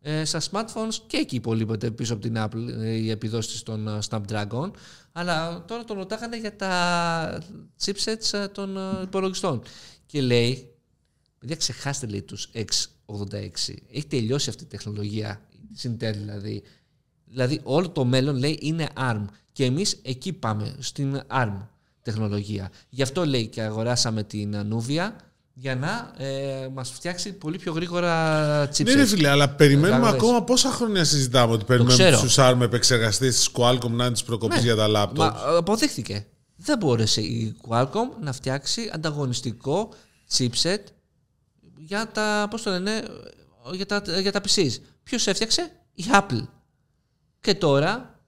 ε, στα smartphones και εκεί υπολείπεται πίσω από την Apple ε, οι επιδόσεις των ε, Snapdragon. Αλλά τώρα τον ρωτάγανε για τα chipsets ε, των ε, υπολογιστών. Και λέει παιδιά ξεχάστε λέει τους X86 έχει τελειώσει αυτή η τεχνολογία της Intel δηλαδή. Δηλαδή όλο το μέλλον λέει είναι ARM. Και εμείς εκεί πάμε στην ARM τεχνολογία γι' αυτό λέει και αγοράσαμε την Nuvia για να ε, μας φτιάξει πολύ πιο γρήγορα chipsets. Ναι, ρε φίλε, αλλά περιμένουμε Κατάλαβες. ακόμα πόσα χρόνια συζητάμε ότι περιμένουμε ξέρω. τους ARM επεξεργαστές της Qualcomm να είναι της προκοπής Ναι. για τα laptop. Μα ε, αποδείχθηκε. Δεν μπόρεσε η Qualcomm να φτιάξει ανταγωνιστικό chipset για τα, πώς το λένε, για τα, για τα PCs. Ποιος έφτιαξε; Η Apple. Και τώρα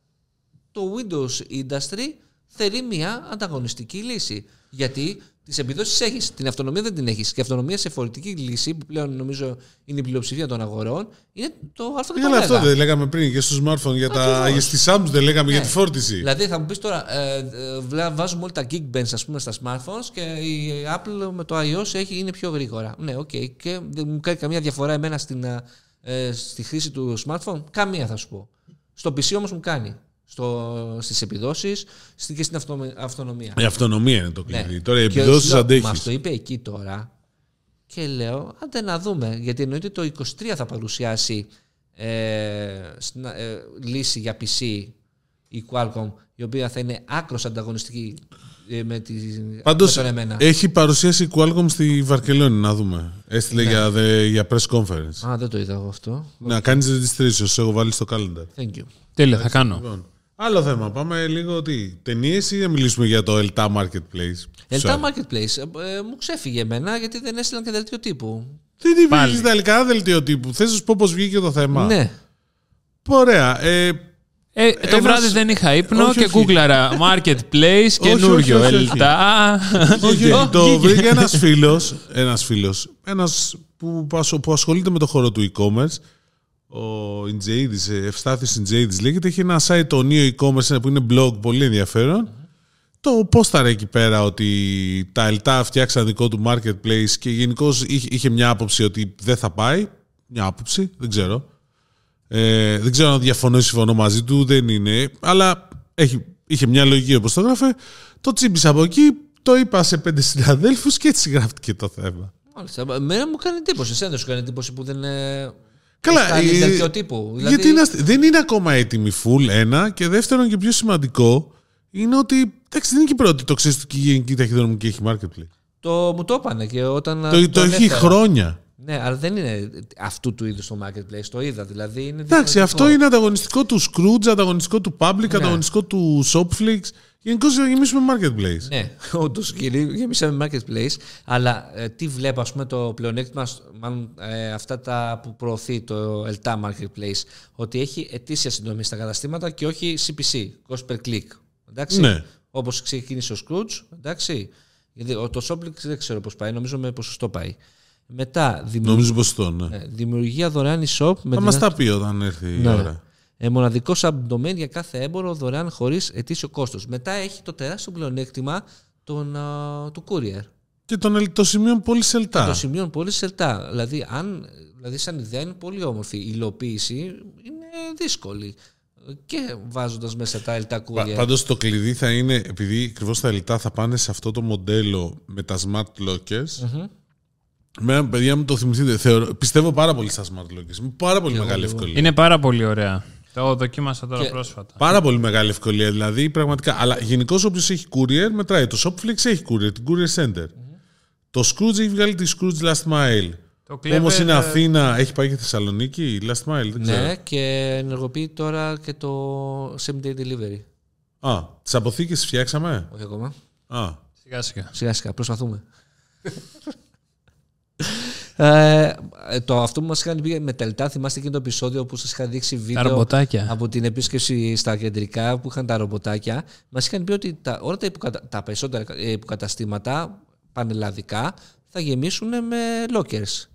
το Windows Industry θέλει μια ανταγωνιστική λύση. Γιατί τις επιδόσεις έχεις, την αυτονομία δεν την έχεις. Και η αυτονομία σε φορητική λύση, που πλέον νομίζω είναι η πλειοψηφία των αγορών, είναι το Ε, Καλά, αυτό Α14. δεν λέγαμε πριν και στο smartphone για τα. Ακριβώς. Για στη Samsung δεν λέγαμε για Ναι. τη φόρτιση. Δηλαδή θα μου πεις τώρα, ε, ε, βλέ- βάζουμε όλα τα Geekbench ας πούμε στα smartphones και η Apple με το iOS έχει, είναι πιο γρήγορα. Ναι, οκ. Και δεν μου κάνει καμία διαφορά εμένα στην, ε, ε, στη χρήση του smartphone; Καμία θα σου πω. Στο PC όμως μου κάνει. Στο, στις επιδόσεις στη- και στην αυτο- αυτονομία. Η αυτονομία είναι το Ναι. κλειδί. Τώρα οι Και επιδόσεις λέω, αντέχεις. Μας το είπε εκεί τώρα και λέω, άντε να δούμε. Γιατί εννοείται το 23 θα παρουσιάσει ε, σνα- ε, λύση για PC η Qualcomm, η οποία θα είναι άκρος ανταγωνιστική ε, με, τη, Πάντως με τον εμένα. έχει παρουσίαση η Qualcomm στη Βαρκελόνη, να δούμε. Έστειλε Ναι. για, δε- για press conference. Α, δεν το είδα εγώ αυτό. Να κάνεις registration, σε έχω βάλει στο calendar. Thank you. Τέλεια, θα κάνω. Λοιπόν, άλλο θέμα. Πάμε λίγο τι. Ταινίες ή να μιλήσουμε για το Elta Marketplace; Ελτά Marketplace. Ε, ε, μου ξέφυγε εμένα γιατί δεν έστειλαν και δελτίο τύπου. Δεν τη Πάλι. βγήκε στα ελληνικά δελτίο τύπου. Θες να σου πω πώς βγήκε το θέμα; Ναι. Ωραία. Ε, Ε, το Ένας- βράδυ δεν είχα ύπνο Όχι, και όχι. γκούγκλαρα Marketplace καινούριο. όχι, όχι. Ελτά. όχι, Ω, το βγήκε. βρήκε ένας φίλος. Ένας φίλος, ένας που, που- που ασχολείται με το χώρο του e-commerce. Ο Ιντζείδης, ε, Ευστάθης Ιντζείδης λέγεται. Έχει ένα site το Neo e-commerce που είναι blog πολύ ενδιαφέρον. Το πόσταρε εκεί πέρα ότι τα Ελτά φτιάξαν δικό του marketplace και γενικώ είχε, είχε μια άποψη ότι δεν θα πάει. μια άποψη, δεν ξέρω. Ε, δεν ξέρω αν διαφωνώ ή συμφωνώ μαζί του, δεν είναι. Αλλά έχει, είχε μια λογική όπως το έγραφε. Το τσίμπησα από εκεί, το είπα σε πέντε συναδέλφους και έτσι γράφτηκε το θέμα. Μάλιστα. Μένα μου κάνει εντύπωση. Εσένα δεν σου κάνει εντύπωση που δεν. Ε, Καλά, έχει κάνει ε, τέτοιο τύπου. Δηλαδή, Γιατί είναι αστε- δεν είναι ακόμα έτοιμη full, ένα. Και δεύτερον και πιο σημαντικό είναι ότι εντάξει, δεν είναι και πρώτη το ξέρεις ότι η γενική ταχυδρομική έχει marketplace. το, μου το είπανε και όταν. το, το τον έχει έφερα. χρόνια. Ναι, αλλά δεν είναι αυτού του είδους το marketplace. Το είδα. Δηλαδή είναι Εντάξει, διαφορετικό. αυτό είναι ανταγωνιστικό του Scrooge, ανταγωνιστικό του Public, Ναι. ανταγωνιστικό του Shopflix. Γενικώς θα γεμίσουμε marketplace. Ναι, όντως γεμίσαμε marketplace. Αλλά ε, τι βλέπω, ας πούμε, το πλεονέκτημα, σ- μάλλον ε, αυτά τα που προωθεί το ELTA Marketplace, ότι έχει ετήσια συνδρομή στα καταστήματα και όχι CPC, cost per click. Εντάξει; Ναι. Όπως ξεκίνησε ο Scrooge, εντάξει; Γιατί ο- το Shopflix δεν ξέρω πώς πάει, νομίζω με ποσοστό πάει. Μετά, δημιου- Νομίζω πω το, ναι. ε, δημιουργία δωρεάν e-shop με Θα την μα τα πει όταν έρθει η ναι. ώρα. Ε, μοναδικό subdomain για κάθε έμπορο δωρεάν χωρίς ετήσιο κόστος. Μετά έχει το τεράστιο πλεονέκτημα των, α, του courier. Και τον ελ- το σημείο πολύ σελτά. Το σημείο πολύ σελτά. Δηλαδή, αν, δηλαδή, σαν ιδέα είναι πολύ όμορφη. Η υλοποίηση είναι δύσκολη. Και βάζοντας μέσα τα ελτά courier. Πάντως το κλειδί θα είναι, επειδή ακριβώς τα ελτά θα πάνε σε αυτό το μοντέλο με τα smart lockers. Με παιδιά μου το θυμηθείτε. Θεωρώ, πιστεύω πάρα πολύ στα smart lockers. Με πάρα πολύ μεγάλη ευκολία. Είναι πάρα πολύ ωραία. Το δοκίμασα τώρα Και- πρόσφατα. Πάρα πολύ μεγάλη ευκολία δηλαδή, πραγματικά. Αλλά γενικώς όποιος έχει courier μετράει. Το Shopflix έχει courier, την Courier Center. Το Scrooge έχει βγάλει τη Scrooge Last Mile. Το Όμως Clever, είναι ε, Αθήνα, έχει πάει και Θεσσαλονίκη, Last Mile, δεν ξέρω. ναι, και ενεργοποιεί τώρα και το same day delivery. Α, τις αποθήκες τις φτιάξαμε; Όχι ακόμα. Α, Σιγά σιγά. Σιγά σιγά, προσπαθούμε. ε, το αυτό που μας είχαν πει με τελτά, θυμάστε εκείνο το επεισόδιο που σας είχα δείξει βίντεο ρομποτάκια. από την επίσκεψη στα κεντρικά που είχαν τα ρομποτάκια. Μας είχαν πει ότι τα, όλα τα, υποκατα, τα περισσότερα ε, υποκαταστήματα πανελλαδικά θα γεμίσουν με lockers.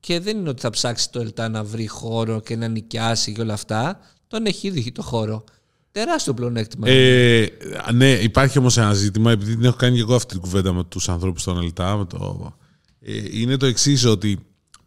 Και δεν είναι ότι θα ψάξει το ΕΛΤΑ να βρει χώρο και να νοικιάσει και όλα αυτά. Τον έχει ήδη το χώρο. Τεράστιο πλεονέκτημα. Ε, ναι, υπάρχει όμως ένα ζήτημα, επειδή την έχω κάνει και εγώ αυτή την κουβέντα με τους ανθρώπους των ΕΛΤΑ. Με το, ε, είναι το εξής, ότι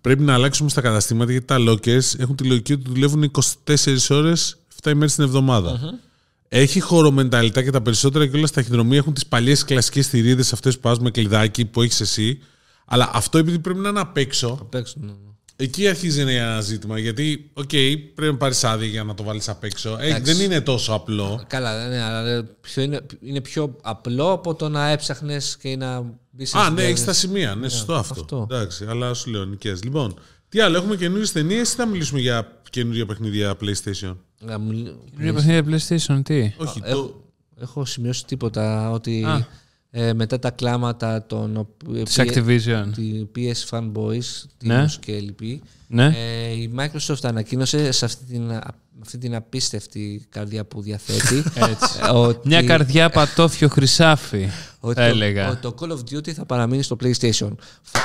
πρέπει να αλλάξουμε στα καταστήματα γιατί τα lockers έχουν τη λογική ότι δουλεύουν 24 ώρες, 7 ημέρες την εβδομαδα Έχει χώρο με τα ΕΛΤΑ και τα περισσότερα και όλα στα ταχυδρομεία έχουν τις παλιές κλασικές θηρίδες αυτές που πα με κλειδάκι που έχεις εσύ. Αλλά αυτό επειδή πρέπει να είναι απ' έξω, Απ' έξω, ναι, ναι. Εκεί αρχίζει να είναι ένα ζήτημα. Γιατί, οκ, πρέπει να πάρεις άδεια για να το βάλεις απ' έξω. Ε, Εντάξει. δεν είναι τόσο απλό. Καλά, ναι, αλλά πιο είναι, είναι πιο απλό από το να έψαχνες και να μπει σε Α, ναι, συνδέσεις. έχεις τα σημεία. Ναι, σωστό αυτό. αυτό. Εντάξει, αλλά σου λέω νοικέ. Λοιπόν, τι άλλο, έχουμε καινούριες ταινίες ή θα μιλήσουμε για καινούργια παιχνίδια PlayStation; Να μιλ- Είναι παιχνίδια PlayStation, τι; Όχι, έχω, το. έχω σημειώσει τίποτα ότι Α. ε, μετά τα κλάματα των οπ- Της P- Activision. τη PS Fanboys, Ναι. Timos και λοιποί, Ναι. ε, η Microsoft ανακοίνωσε σε αυτή την, α- αυτή την απίστευτη καρδιά που διαθέτει ε, ότι, Μια καρδιά πατόφιο χρυσάφι, ότι θα το, έλεγα. ότι το Call of Duty θα παραμείνει στο PlayStation. Φα-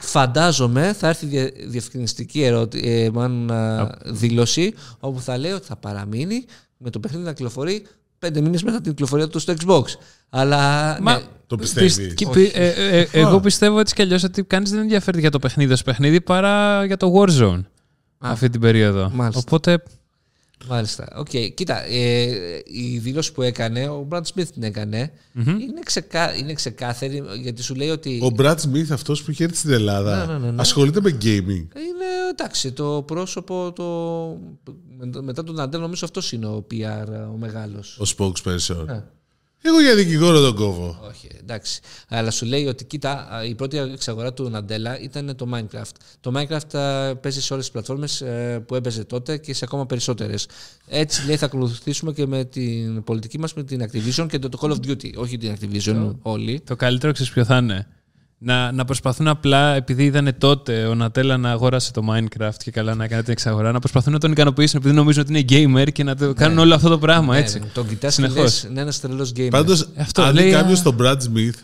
Φαντάζομαι θα έρθει δια- διευκρινιστική ερώτη, ε, μάλλον, α, δήλωση όπου θα λέει ότι θα παραμείνει με το παιχνίδι να κυκλοφορεί πέντε μήνες μετά την κυκλοφορία του στο Xbox. Αλλά Μα- ναι, Το πιστεύεις. Πισ- και πι- ε, ε, ε, εγώ πιστεύω έτσι κι αλλιώς ότι κανείς δεν ενδιαφέρει για το παιχνίδι ως παιχνίδι παρά για το Warzone αυτή την περίοδο. Μάλιστα. Οπότε Μάλιστα. Οκ. Κοίτα, ε, η δήλωση που έκανε, ο Brad Smith την εκανε είναι, ξεκά, είναι ξεκάθαρη γιατί σου λέει ότι. Ο Brad Smith, αυτός που είχε έρθει στην Ελλάδα, Ναι, ναι, ναι, ναι. ασχολείται με gaming. Είναι εντάξει, το πρόσωπο. Το... με- Μετά τον Αντέλ, νομίζω αυτός είναι ο PR ο μεγάλος. Ο spokesperson. Ναι. Εγώ για δικηγόρο τον κόβω. Όχι, εντάξει. Αλλά σου λέει ότι κοίτα, η πρώτη εξαγορά του Ναντέλα ήταν το Minecraft. Το Minecraft α, παίζει σε όλες τις πλατφόρμες που έπαιζε τότε και σε ακόμα περισσότερες. Έτσι λέει θα ακολουθήσουμε και με την πολιτική μας με την Activision και το, το Call of Duty. Όχι την Activision όλοι. το καλύτερο ξέρεις ποιο θα είναι; Να, να προσπαθούν απλά, επειδή είδανε τότε ο Νατέλα να αγόρασε το Minecraft και καλά να έκανε την εξαγορά, να προσπαθούν να τον ικανοποιήσουν επειδή νομίζουν ότι είναι gamer και να το κάνουν όλο αυτό το πράγμα έτσι. Ναι, τον κοιτάς και Συνεχώς. λες, είναι ένας τρελός gamer. Πάντως, Αυτό αν λέει, δει α- κάποιος τον Brad Smith.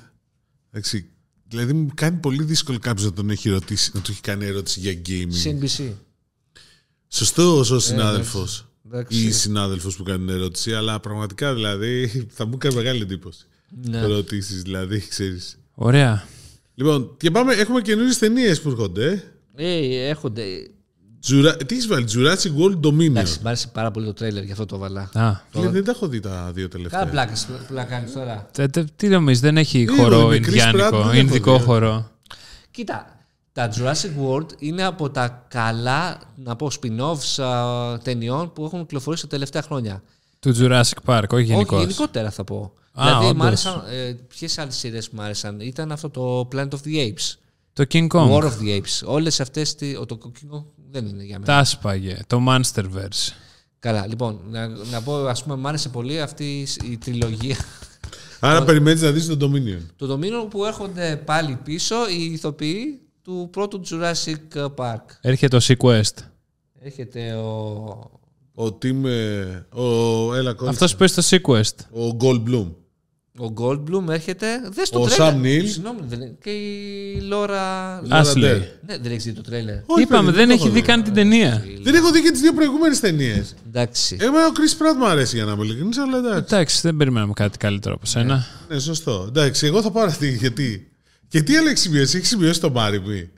Εντάξει, δηλαδή μου κάνει πολύ δύσκολο κάποιος να τον έχει ρωτήσει, να του έχει κάνει ερώτηση για gaming. CNBC. Σωστό ο συνάδελφος. Εντάξει. ή συνάδελφος που κάνει την ερώτηση, αλλά πραγματικά δηλαδή θα μου κάνει μεγάλη εντύπωση. Ναι. Ερωτήσει δηλαδή, ξέρεις. Ωραία. Λοιπόν, και πάμε, έχουμε καινούριες ταινίες που έρχονται. Ε, έρχονται. Τζουρα... Τι έχεις βάλει, Jurassic World Dominion. Εντάξει, μου άρεσε πάρα πολύ το τρέλερ, γι' αυτό το βάλα. Α, Φίλε, δεν τα έχω δει τα δύο τελευταία. Κάνα πλάκα που να κάνεις τώρα. τε- τε- τι νομίζεις, δεν έχει Είδα, χώρο με Chris Pratt Ινδιάνικο, δεν Ινδικό έχω δει. χώρο. Κοίτα, τα Jurassic World είναι από τα καλά, να πω, spin-offs α, ταινιών που έχουν κυκλοφορήσει τα τελευταία χρόνια. Του Jurassic Park, όχι γενικώς. Όχι, γενικότερα θα πω. Α, δηλαδή, όντως. μ' άρεσαν. Ε, Ποιες άλλες σειρές μου άρεσαν, ήταν αυτό το Planet of the Apes. Το King Kong. War of the Apes. Όλες αυτές. Το King Kong δεν είναι για μένα. Τα άσπαγε. Το Monsterverse. Καλά, λοιπόν, να, να πω, ας πούμε, μ' άρεσε πολύ αυτή η τριλογία. Άρα περιμένεις να δεις τον Dominion. το Dominion που έρχονται πάλι πίσω οι ηθοποιοί του πρώτου Jurassic Park. Έρχεται ο Sequest. Έρχεται ο. Ο Tim. ε, Ο, έλα, κόλλησε. Αυτός που παίζει στο Sequest. Ο Goldblum. Ο Goldblum έρχεται. Δες το Ο τρέλερ. Sam Neill. Συγγνώμη, δεν είναι. Και η Λόρα. Laura Ashley. Dern. Ναι, δεν έχεις δει το τρέλερ. Όχι, Είπαμε, παιδί, δεν το έχει έχω δει καν την ταινία. Δεν έχω δει και τις δύο προηγούμενες ταινίες. Εντάξει. Εμένα ο Chris Pratt μου αρέσει για να είμαι ειλικρινής, αλλά εντάξει. Εντάξει, δεν περιμέναμε κάτι καλύτερο από σένα. Ναι, σωστό. Εντάξει, εγώ θα πάρω αυτή. Γιατί. Και τι άλλο έχει σημειώσει, έχει σημειώσει το Μάρι μου.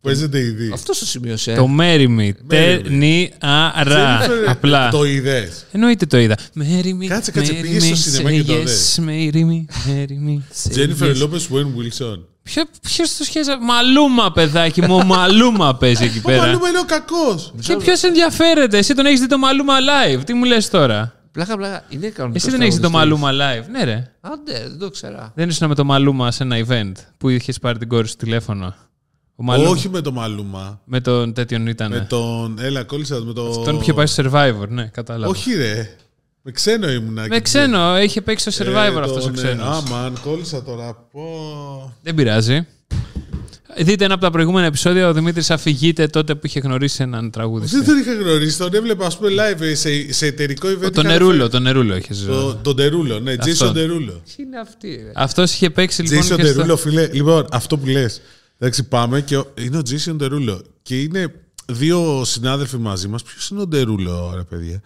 Παίζεται ήδη. Αυτός το σημείωσε. Το Mary Me. Ταινιάρα. Jennifer, Απλά. Το είδες. Εννοείται το είδα. Mary Me. Κάτσε, κάτσε, Mary πήγες me, στο σινεμά και το say δες. yes, Mary Me. Mary Me. say Jennifer yes. Lopez Wayne Wilson. Ποιο ποιος το σχέζα. Μαλούμα, παιδάκι μου. Ο Μαλούμα παίζει εκεί Ο πέρα. Μαλούμα είναι ο κακός. Και ποιος ενδιαφέρεται; Εσύ τον έχεις δει το Μαλούμα live; Τι μου λες τώρα; Πλάκα, πλάκα. Είναι κανονικός. Εσύ δεν έχεις δει το Μαλούμα live; Ναι, ρε. Άντε, δεν το ξέρα. Δεν ήσουν με το Μαλούμα σε ένα event που είχες πάρει την κόρη σου τηλέφωνο; Ο Μαλούμα. Όχι με το Μαλούμα. Με τον τέτοιον ήταν. Με τον. Έλα, κόλλησα με το. Τον είχε πάει στο Survivor, ναι, κατάλαβα. Όχι, ρε. Με ξένο ήμουνα. Με ξένο, είχε παίξει στο Survivor αυτός ο ξένος. Άμαν, κόλλησα τώρα. Πω. Δεν πειράζει. Δείτε ένα από τα προηγούμενα επεισόδια. Ο Δημήτρης αφηγείται τότε που είχε γνωρίσει έναν τραγουδιστή. Δεν τον είχα γνωρίσει. Τον έβλεπα, ας πούμε, live σε, σε εταιρικό event. Τον είχα Νερούλο, τον Νερούλο είχε φέρει- ζήσει. Το- Τον Τερούλο, ναι, Αυτό. Jason Τερούλο. Τι είναι αυτή, ρε; Αυτός είχε παίξει λοιπόν. Jason και στο- Τερούλο, φίλε. Λοιπόν, αυτό που λες. Εντάξει, πάμε και ο- είναι ο Jason Τερούλο. Και είναι δύο συνάδελφοι μαζί μας. Ποιος είναι ο Τερούλο, ρε παιδιά;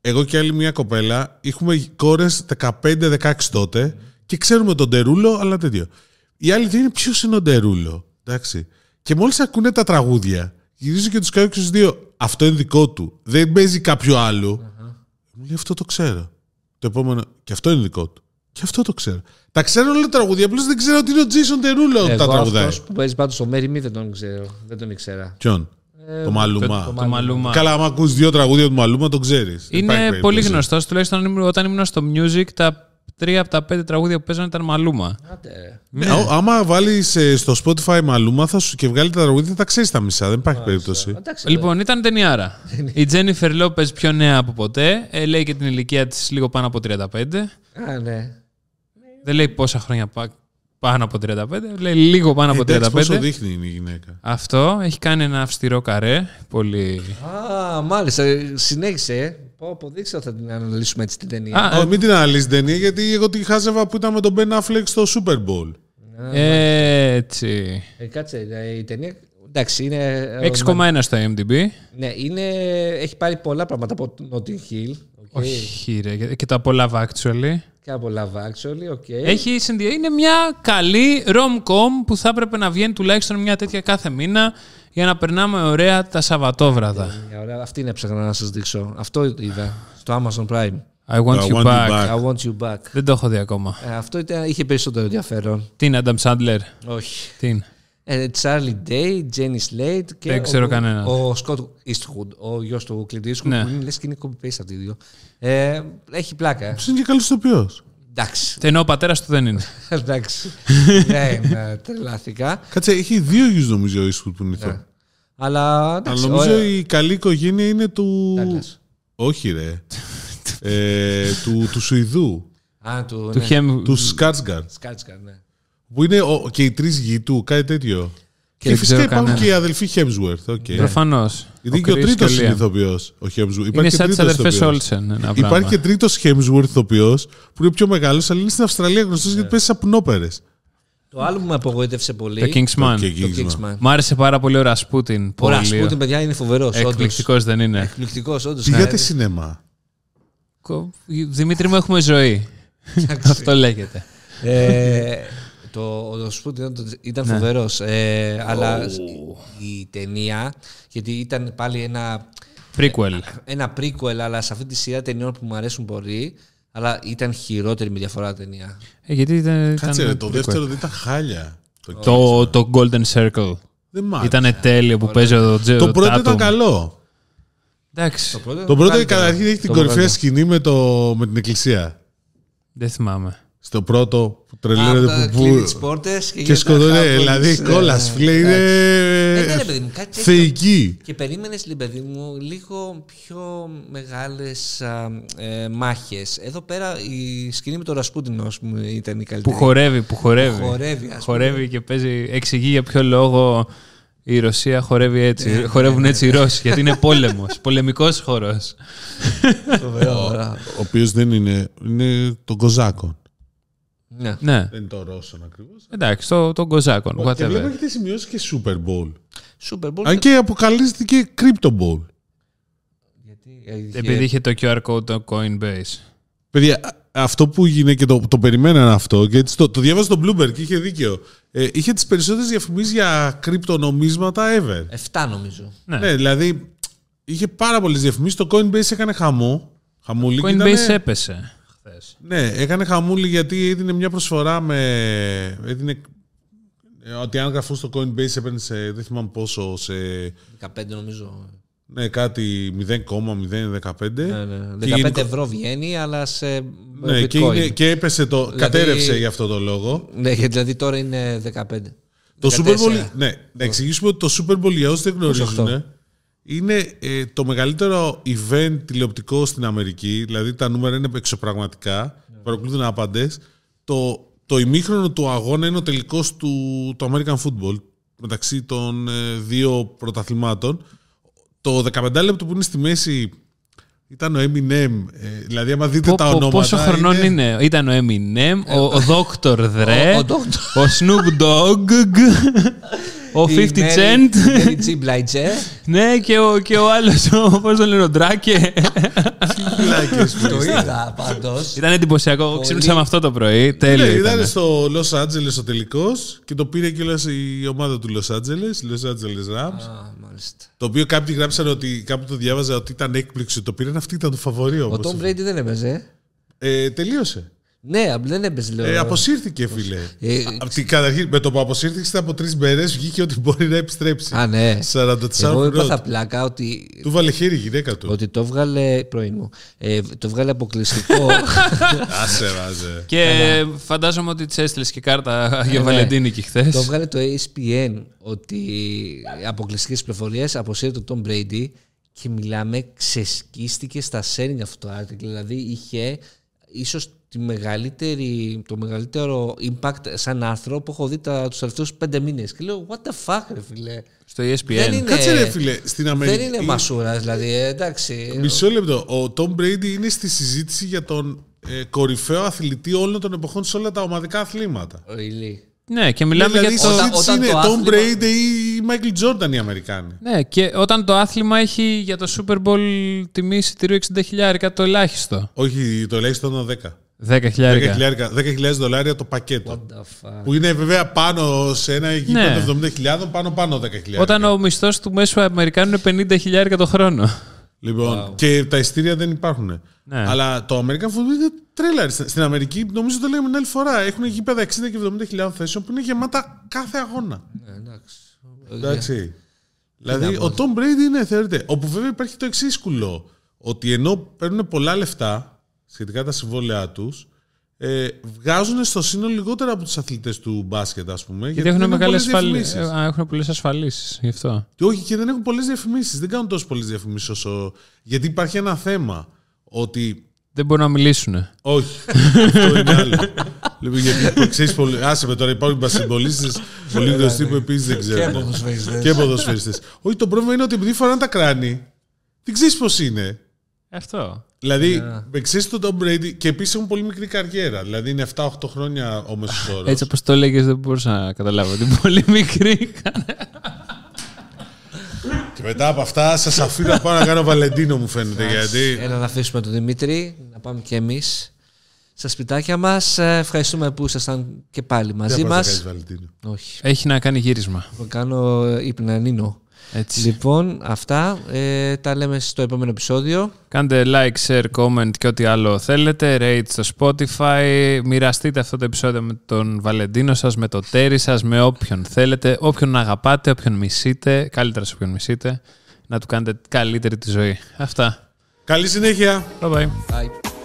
Εγώ και άλλη μια κοπέλα. Έχουμε κόρες 15-16 τότε και ξέρουμε τον Τερούλο, αλλά τέτοιο. Οι άλλοι δεν είναι ποιος είναι ο Τερούλο. Εντάξει. Και μόλις ακούνε τα τραγούδια, γυρίζω και τους κάνω και τους δύο. Αυτό είναι δικό του. Δεν παίζει κάποιο άλλο. Μου λέει αυτό το ξέρω. Το επόμενο. Και αυτό είναι δικό του. Και αυτό το ξέρω. Τα ξέρω όλα τα τραγούδια, απλώς δεν ξέρω ότι είναι ο Jason Τερούλο τα Εγώ τραγουδάει. αυτός που παίζει πάντως στο Mary Me δεν τον ξέρω. Δεν τον ήξερα. Ποιον; Ε, το Μαλούμα. Το Μαλούμα. Καλά, άμα ακούς δύο τραγούδια του Μαλούμα, τον ξέρεις. Είναι πολύ γνωστός. Τουλάχιστον όταν ήμουν- όταν ήμουν στο music, τα τρία από τα πέντε τραγούδια που παίζανε ήταν Μαλούμα. Άντε, ρε. Ναι, άμα βάλεις στο Spotify Μαλούμα θα σου και βγάλει τα τραγούδια, θα τα ξέρεις τα μισά. Δεν υπάρχει περίπτωση. Εντάξει, Λοιπόν, ήταν ταινιάρα. Η Τζένιφερ Λόπες πιο νέα από ποτέ. Ε, λέει και την ηλικία της λίγο πάνω από 35. Α, ναι. Δεν λέει πόσα χρόνια πα- πάνω από 35. Λέει λίγο πάνω από Εντάξει, 35. πόσο δείχνει είναι η γυναίκα. Αυτό έχει κάνει ένα αυστηρό καρέ. Πολύ. Α, μάλιστα. Συνέχισε. ε. Πω, πω, δείξτε θα την αναλύσουμε έτσι την ταινία. Α, Α, μην την αναλύσεις την ταινία, γιατί εγώ τη χάζευα που ήταν με τον Ben Affleck στο Super Bowl. Έτσι. Ε, κάτσε, ε, η ταινία. Εντάξει, είναι. 6,1 στο IMDb. Ναι, είναι, έχει πάρει πολλά πράγματα από Notting Hill. Okay. Όχι, ρε. Και το απολαύω actually. Και από Love Actually, OK. Έχει συνδυα... Είναι μια καλή rom-com που θα έπρεπε να βγαίνει τουλάχιστον μια τέτοια κάθε μήνα για να περνάμε ωραία τα Σαββατόβραδα. Μια ωραία. Αυτή είναι έψαχνα να σας δείξω. Αυτό είδα στο Amazon Prime. I want I you want you back. back. I want you back. Δεν το έχω δει ακόμα. Ε, αυτό ήταν, είχε περισσότερο ενδιαφέρον. Τι είναι Adam Sandler; Όχι. Τι είναι; Ε, Charlie Day, Jenny Slate και Δεν ξέρω ο, κανέναν. ο Scott Eastwood, ο γιος του Clint Eastwood, Ναι. που είναι, λες και είναι copy-paste αυτοί οι δύο. Ε, έχει πλάκα. Ποιο είναι και καλός ηθοποιός. Εντάξει. Ενώ ο πατέρας του δεν είναι. Εντάξει. ναι, ναι, τρελάθηκα. Κάτσε, έχει δύο γιους νομίζω ο Eastwood που είναι ηθοποιός. Αλλά εντάξει. Αλλά νομίζω ωραία. η καλή οικογένεια είναι του. Douglas. Όχι, ρε. ε, του, του Σουηδού. Α, του, του ναι. Χέμ. Του Σκάρτσγκαρντ. Σκάτσκα, ναι. Που είναι ο, και οι τρεις γη του, κάτι τέτοιο. Και, δεν φυσικά ξέρω υπάρχουν κανένα. και οι αδελφοί Hemsworth. Okay. Προφανώς. Γιατί και ο τρίτος είναι ηθοποιό. Ο Hemsworth. Είναι σαν τις τρίτος αδερφέ ηθοποιός. Όλσεν. Ένα Υπάρχει πράγμα. και τρίτος Hemsworth ηθοποιό που είναι πιο μεγάλος, αλλά είναι στην Αυστραλία γνωστός γιατί παίζει σαπουνόπερε. Το άλλο που με απογοήτευσε πολύ. Το Kingsman. Το Kingsman. Μ' άρεσε πάρα πολύ ο Ρασπούτιν. Ο Πολύ. Ρασπούτιν, παιδιά, είναι φοβερός. Εκπληκτικός δεν είναι. Εκπληκτικός, όντως. Πήγατε σινεμά. Κο- Δημήτρη μου, έχουμε ζωή. Αυτό λέγεται. Ε, Το, ο Σπούτιν ήταν φοβερός. Ε, Αλλά η ταινία, γιατί ήταν πάλι ένα, Prequel. ένα prequel, αλλά σε αυτή τη σειρά ταινιών που μου αρέσουν πολύ, αλλά ήταν χειρότερη με διαφορά ταινία. Ε, γιατί ήταν. Κάτσε, ρε, ήταν το prequel. δεύτερο δεν ήταν χάλια. Το, Το, το Golden Circle. δεν μ' άρεσε. Ήταν τέλειο που παίζει ο Τζέο. το πρώτο ήταν καλό. Εντάξει. πρώτο Το πρώτο καλύτερο. καταρχήν έχει την Το κορυφαία πρώτο. σκηνή με, το, με την εκκλησία. Δεν θυμάμαι. Στο πρώτο που Α, τρελαίνεται τα που. κλείνει που τις πόρτες και, και γίνεται σκοτώνει. χαμός. Δηλαδή, Ε, κόλλα, φίλε, εντάξει. είναι. Ε, ναι, ρε παιδί μου, κάτι τέτοιο. θεϊκή. Και περίμενες, λέει, παιδί μου, λίγο πιο μεγάλες α, ε, μάχες. Εδώ πέρα η σκηνή με τον Ρασπούτινος, ας πούμε, ήταν η Που καλύτερη. χορεύει, που χορεύει. χορεύει, ας πούμε. Χορεύει και παίζει. Εξηγεί για ποιο λόγο η Ρωσία χορεύει έτσι. Ναι, Χορεύουν έτσι οι Ρώσοι, γιατί είναι πόλεμος. Πολεμικός χώρο. Φοβερό, μπράβο. Ο οποίος δεν είναι. Είναι των Κοζάκων. Ναι. ναι. Δεν είναι το Ρώσον ακριβώς. Εντάξει, το, τον Κοζάκων. Και βλέπω Whatever. έχετε σημειώσει και Super Bowl. Super Bowl. Αν και αποκαλύστηκε και Crypto Bowl. Γιατί, ε, είχε- Επειδή είχε το QR code το Coinbase. Παιδιά, α- αυτό που έγινε και το, το περιμέναν αυτό, και έτσι το, το διάβασα στο Bloomberg και είχε δίκαιο. Ε, είχε τις περισσότερες διαφημίσεις για κρυπτονομίσματα ever. Εφτά νομίζω. Ναι. Ναι, δηλαδή είχε πάρα πολλές διαφημίσεις. Το Coinbase έκανε χαμό. Χαμούλη. και Coinbase ήτανε- έπεσε χθες. Ναι, έκανε χαμούλη γιατί έδινε μια προσφορά με. Έδινε, ε, ότι αν γραφούν στο Coinbase έπαιρνε σε. Δεν θυμάμαι πόσο. Σε, 15 νομίζω. ναι, κάτι 0,015. Ναι, ναι. Και 15 γενικο- ευρώ βγαίνει, αλλά σε Ναι, bitcoin. και, είναι, και έπεσε το. Δηλαδή- Κατέρευσε για αυτό το λόγο. Ναι, γιατί δηλαδή τώρα είναι 15. Το 14. Super Bowl. Ναι, να εξηγήσουμε ότι το Super Bowl για όσοι δεν γνωρίζουν. 28. Είναι ε, το μεγαλύτερο event τηλεοπτικό στην Αμερική. Δηλαδή τα νούμερα είναι εξωπραγματικά. Παρακολουθούν άπαντε. Το, το ημίχρονο του αγώνα είναι ο τελικός του το American Football μεταξύ των ε, δύο πρωταθλημάτων. Το 15 λεπτό που είναι στη μέση ήταν ο Eminem. Ε, δηλαδή, άμα δείτε Πω, τα πω, ονόματα. πόσο χρονών είναι. Ήταν ο Eminem, ο, ο Dr. Dre, Ε, Ο- ο Dr. ο Snoop Dogg, ο 50 Η Mary- Cent, η Mary G. Blige. ναι, και ο, και ο άλλος, ο, πώς το λένε, ο Drake. Πλάκες που Το είστε. είδα πάντως. Ήταν εντυπωσιακό. Εγώ Ξύπνησα με αυτό το πρωί. Τέλειο Ναι, ήταν. ήταν στο Los Angeles ο τελικός και το πήρε και η ομάδα του Los Angeles, Los Angeles Rams. Μάλιστα. Το οποίο κάποιοι γράψαν ότι κάπου το διάβαζα ότι ήταν έκπληξη. Το πήραν αυτή ήταν το φαβορή Ο όμως. Tom Brady δεν έπαιζε. Ε, τελείωσε. Ναι, απλά δεν έπαιζε. Λέω. Ε, αποσύρθηκε, φίλε. Ε, Απ' την καταρχήν, με το που αποσύρθηκε ήταν από τρεις μέρες, βγήκε ότι μπορεί να επιστρέψει. Α, ναι. 44 Εγώ είπα πρώτο. θα πλάκα ότι, Του βάλε χέρι η γυναίκα του. ότι το βγάλε πρωί μου. Ε, το βγάλε αποκλειστικό. Άσε, βάζε. Και φαντάζομαι ότι τη έστειλες και κάρτα για Ναι. Βαλεντίνικη χθες. το βγάλε το ESPN ότι αποκλειστικές πληροφορίες αποσύρεται το Tom Brady και μιλάμε ξεσκίστηκε στα sharing αυτό το article. Δηλαδή είχε ίσως τη μεγαλύτερη, το μεγαλύτερο impact σαν άρθρο που έχω δει τα, τους τελευταίους πέντε μήνες. Και λέω, what the fuck ρε φίλε. Στο E ESPN. Δεν είναι- Κάτσε ρε φίλε, στην Αμερική. Δεν είναι μασούρας, δηλαδή, ε, εντάξει. Μισό λεπτό. Ο Tom Brady είναι στη συζήτηση για τον ε, κορυφαίο αθλητή όλων των εποχών σε όλα τα ομαδικά αθλήματα. Really. Ναι, και μιλάμε δηλαδή, για το. η Όταν- συζήτηση όταν είναι το Tom άθλημα- Brady ή Michael Jordan οι Αμερικάνοι. Ναι, και όταν το άθλημα έχει για το Super Bowl τιμή εισιτηρίου 60 το ελάχιστο. Όχι, το ελάχιστο ήταν 10. 10 χιλιάρικα. 10.000 10.000 δολάρια το πακέτο. What the fuck. Που είναι βέβαια πάνω σε ένα γήπεδο Ναι. 70.000, πάνω πάνω 10.000. Όταν ο μισθός του μέσου Αμερικάνου είναι 50 χιλιάρικα το χρόνο. Λοιπόν, και τα ειστήρια δεν υπάρχουν. Ναι. Αλλά το American Football είναι τρέλα. Στην στην Αμερική, νομίζω το λέμε άλλη φορά, έχουν γήπεδα 60 και 70.000 θέσεων που είναι γεμάτα κάθε αγώνα. Ναι, εντάξει. Εντάξει. Δηλαδή, ο Tom Brady είναι, θεωρείται. Όπου βέβαια υπάρχει το εξής κουλό. Ότι ενώ παίρνουν πολλά λεφτά σχετικά τα συμβόλαιά τους, ε, βγάζουν στο σύνολο λιγότερα από τους αθλητές του μπάσκετ, ας πούμε. Γιατί έχουν μεγάλες πολλές ασφαλίσει. διαφημίσεις. Έχουν πολλές ασφαλίσεις. Γι' αυτό. Και όχι, και δεν έχουν πολλές διαφημίσεις. Δεν κάνουν τόσο πολλές διαφημίσεις όσο. Γιατί υπάρχει ένα θέμα. Ότι. Δεν μπορούν να μιλήσουν. Όχι. αυτό είναι άλλο. λοιπόν, γιατί ξέρεις πολύ. Άσε με τώρα, υπάρχουν μπασκετμπολίστες πολύ γνωστοί που επίσης δεν Και ξέρουν. ποδοσφαιριστές. και ποδοσφαιριστές. Όχι, το πρόβλημα είναι ότι επειδή φοράνε τα κράνη, δεν ξέρεις πώς είναι. Αυτό. Δηλαδή, με ξέρεις τον Tom Brady και επίσης έχουν πολύ μικρή καριέρα. Δηλαδή, είναι 7-8 χρόνια ο μέσο όρο. Έτσι όπως το έλεγες, δεν μπορούσα να καταλάβω. Την πολύ μικρή. Και μετά από αυτά, σας αφήνω να πάω να κάνω Βαλεντίνο, μου φαίνεται. γιατί. Έλα να αφήσουμε τον Δημήτρη, να πάμε κι εμείς. στα σπιτάκια μας. Ε, Ευχαριστούμε που ήσασταν και πάλι μαζί Τι μας. μας. Βαλεντίνο. Όχι, Έχει να κάνει γύρισμα. θα κάνω ε, ύπνανίνο. Έτσι. Λοιπόν, αυτά. Ε, τα λέμε στο επόμενο επεισόδιο. Κάντε like, share, comment και ό,τι άλλο θέλετε. Rate στο Spotify. Μοιραστείτε αυτό το επεισόδιο με τον Βαλεντίνο σας, με το τέρι σας, με όποιον θέλετε. Όποιον αγαπάτε, όποιον μισείτε. Καλύτερα σε όποιον μισείτε. Να του κάνετε καλύτερη τη ζωή. Αυτά. Καλή συνέχεια. Bye bye. Bye.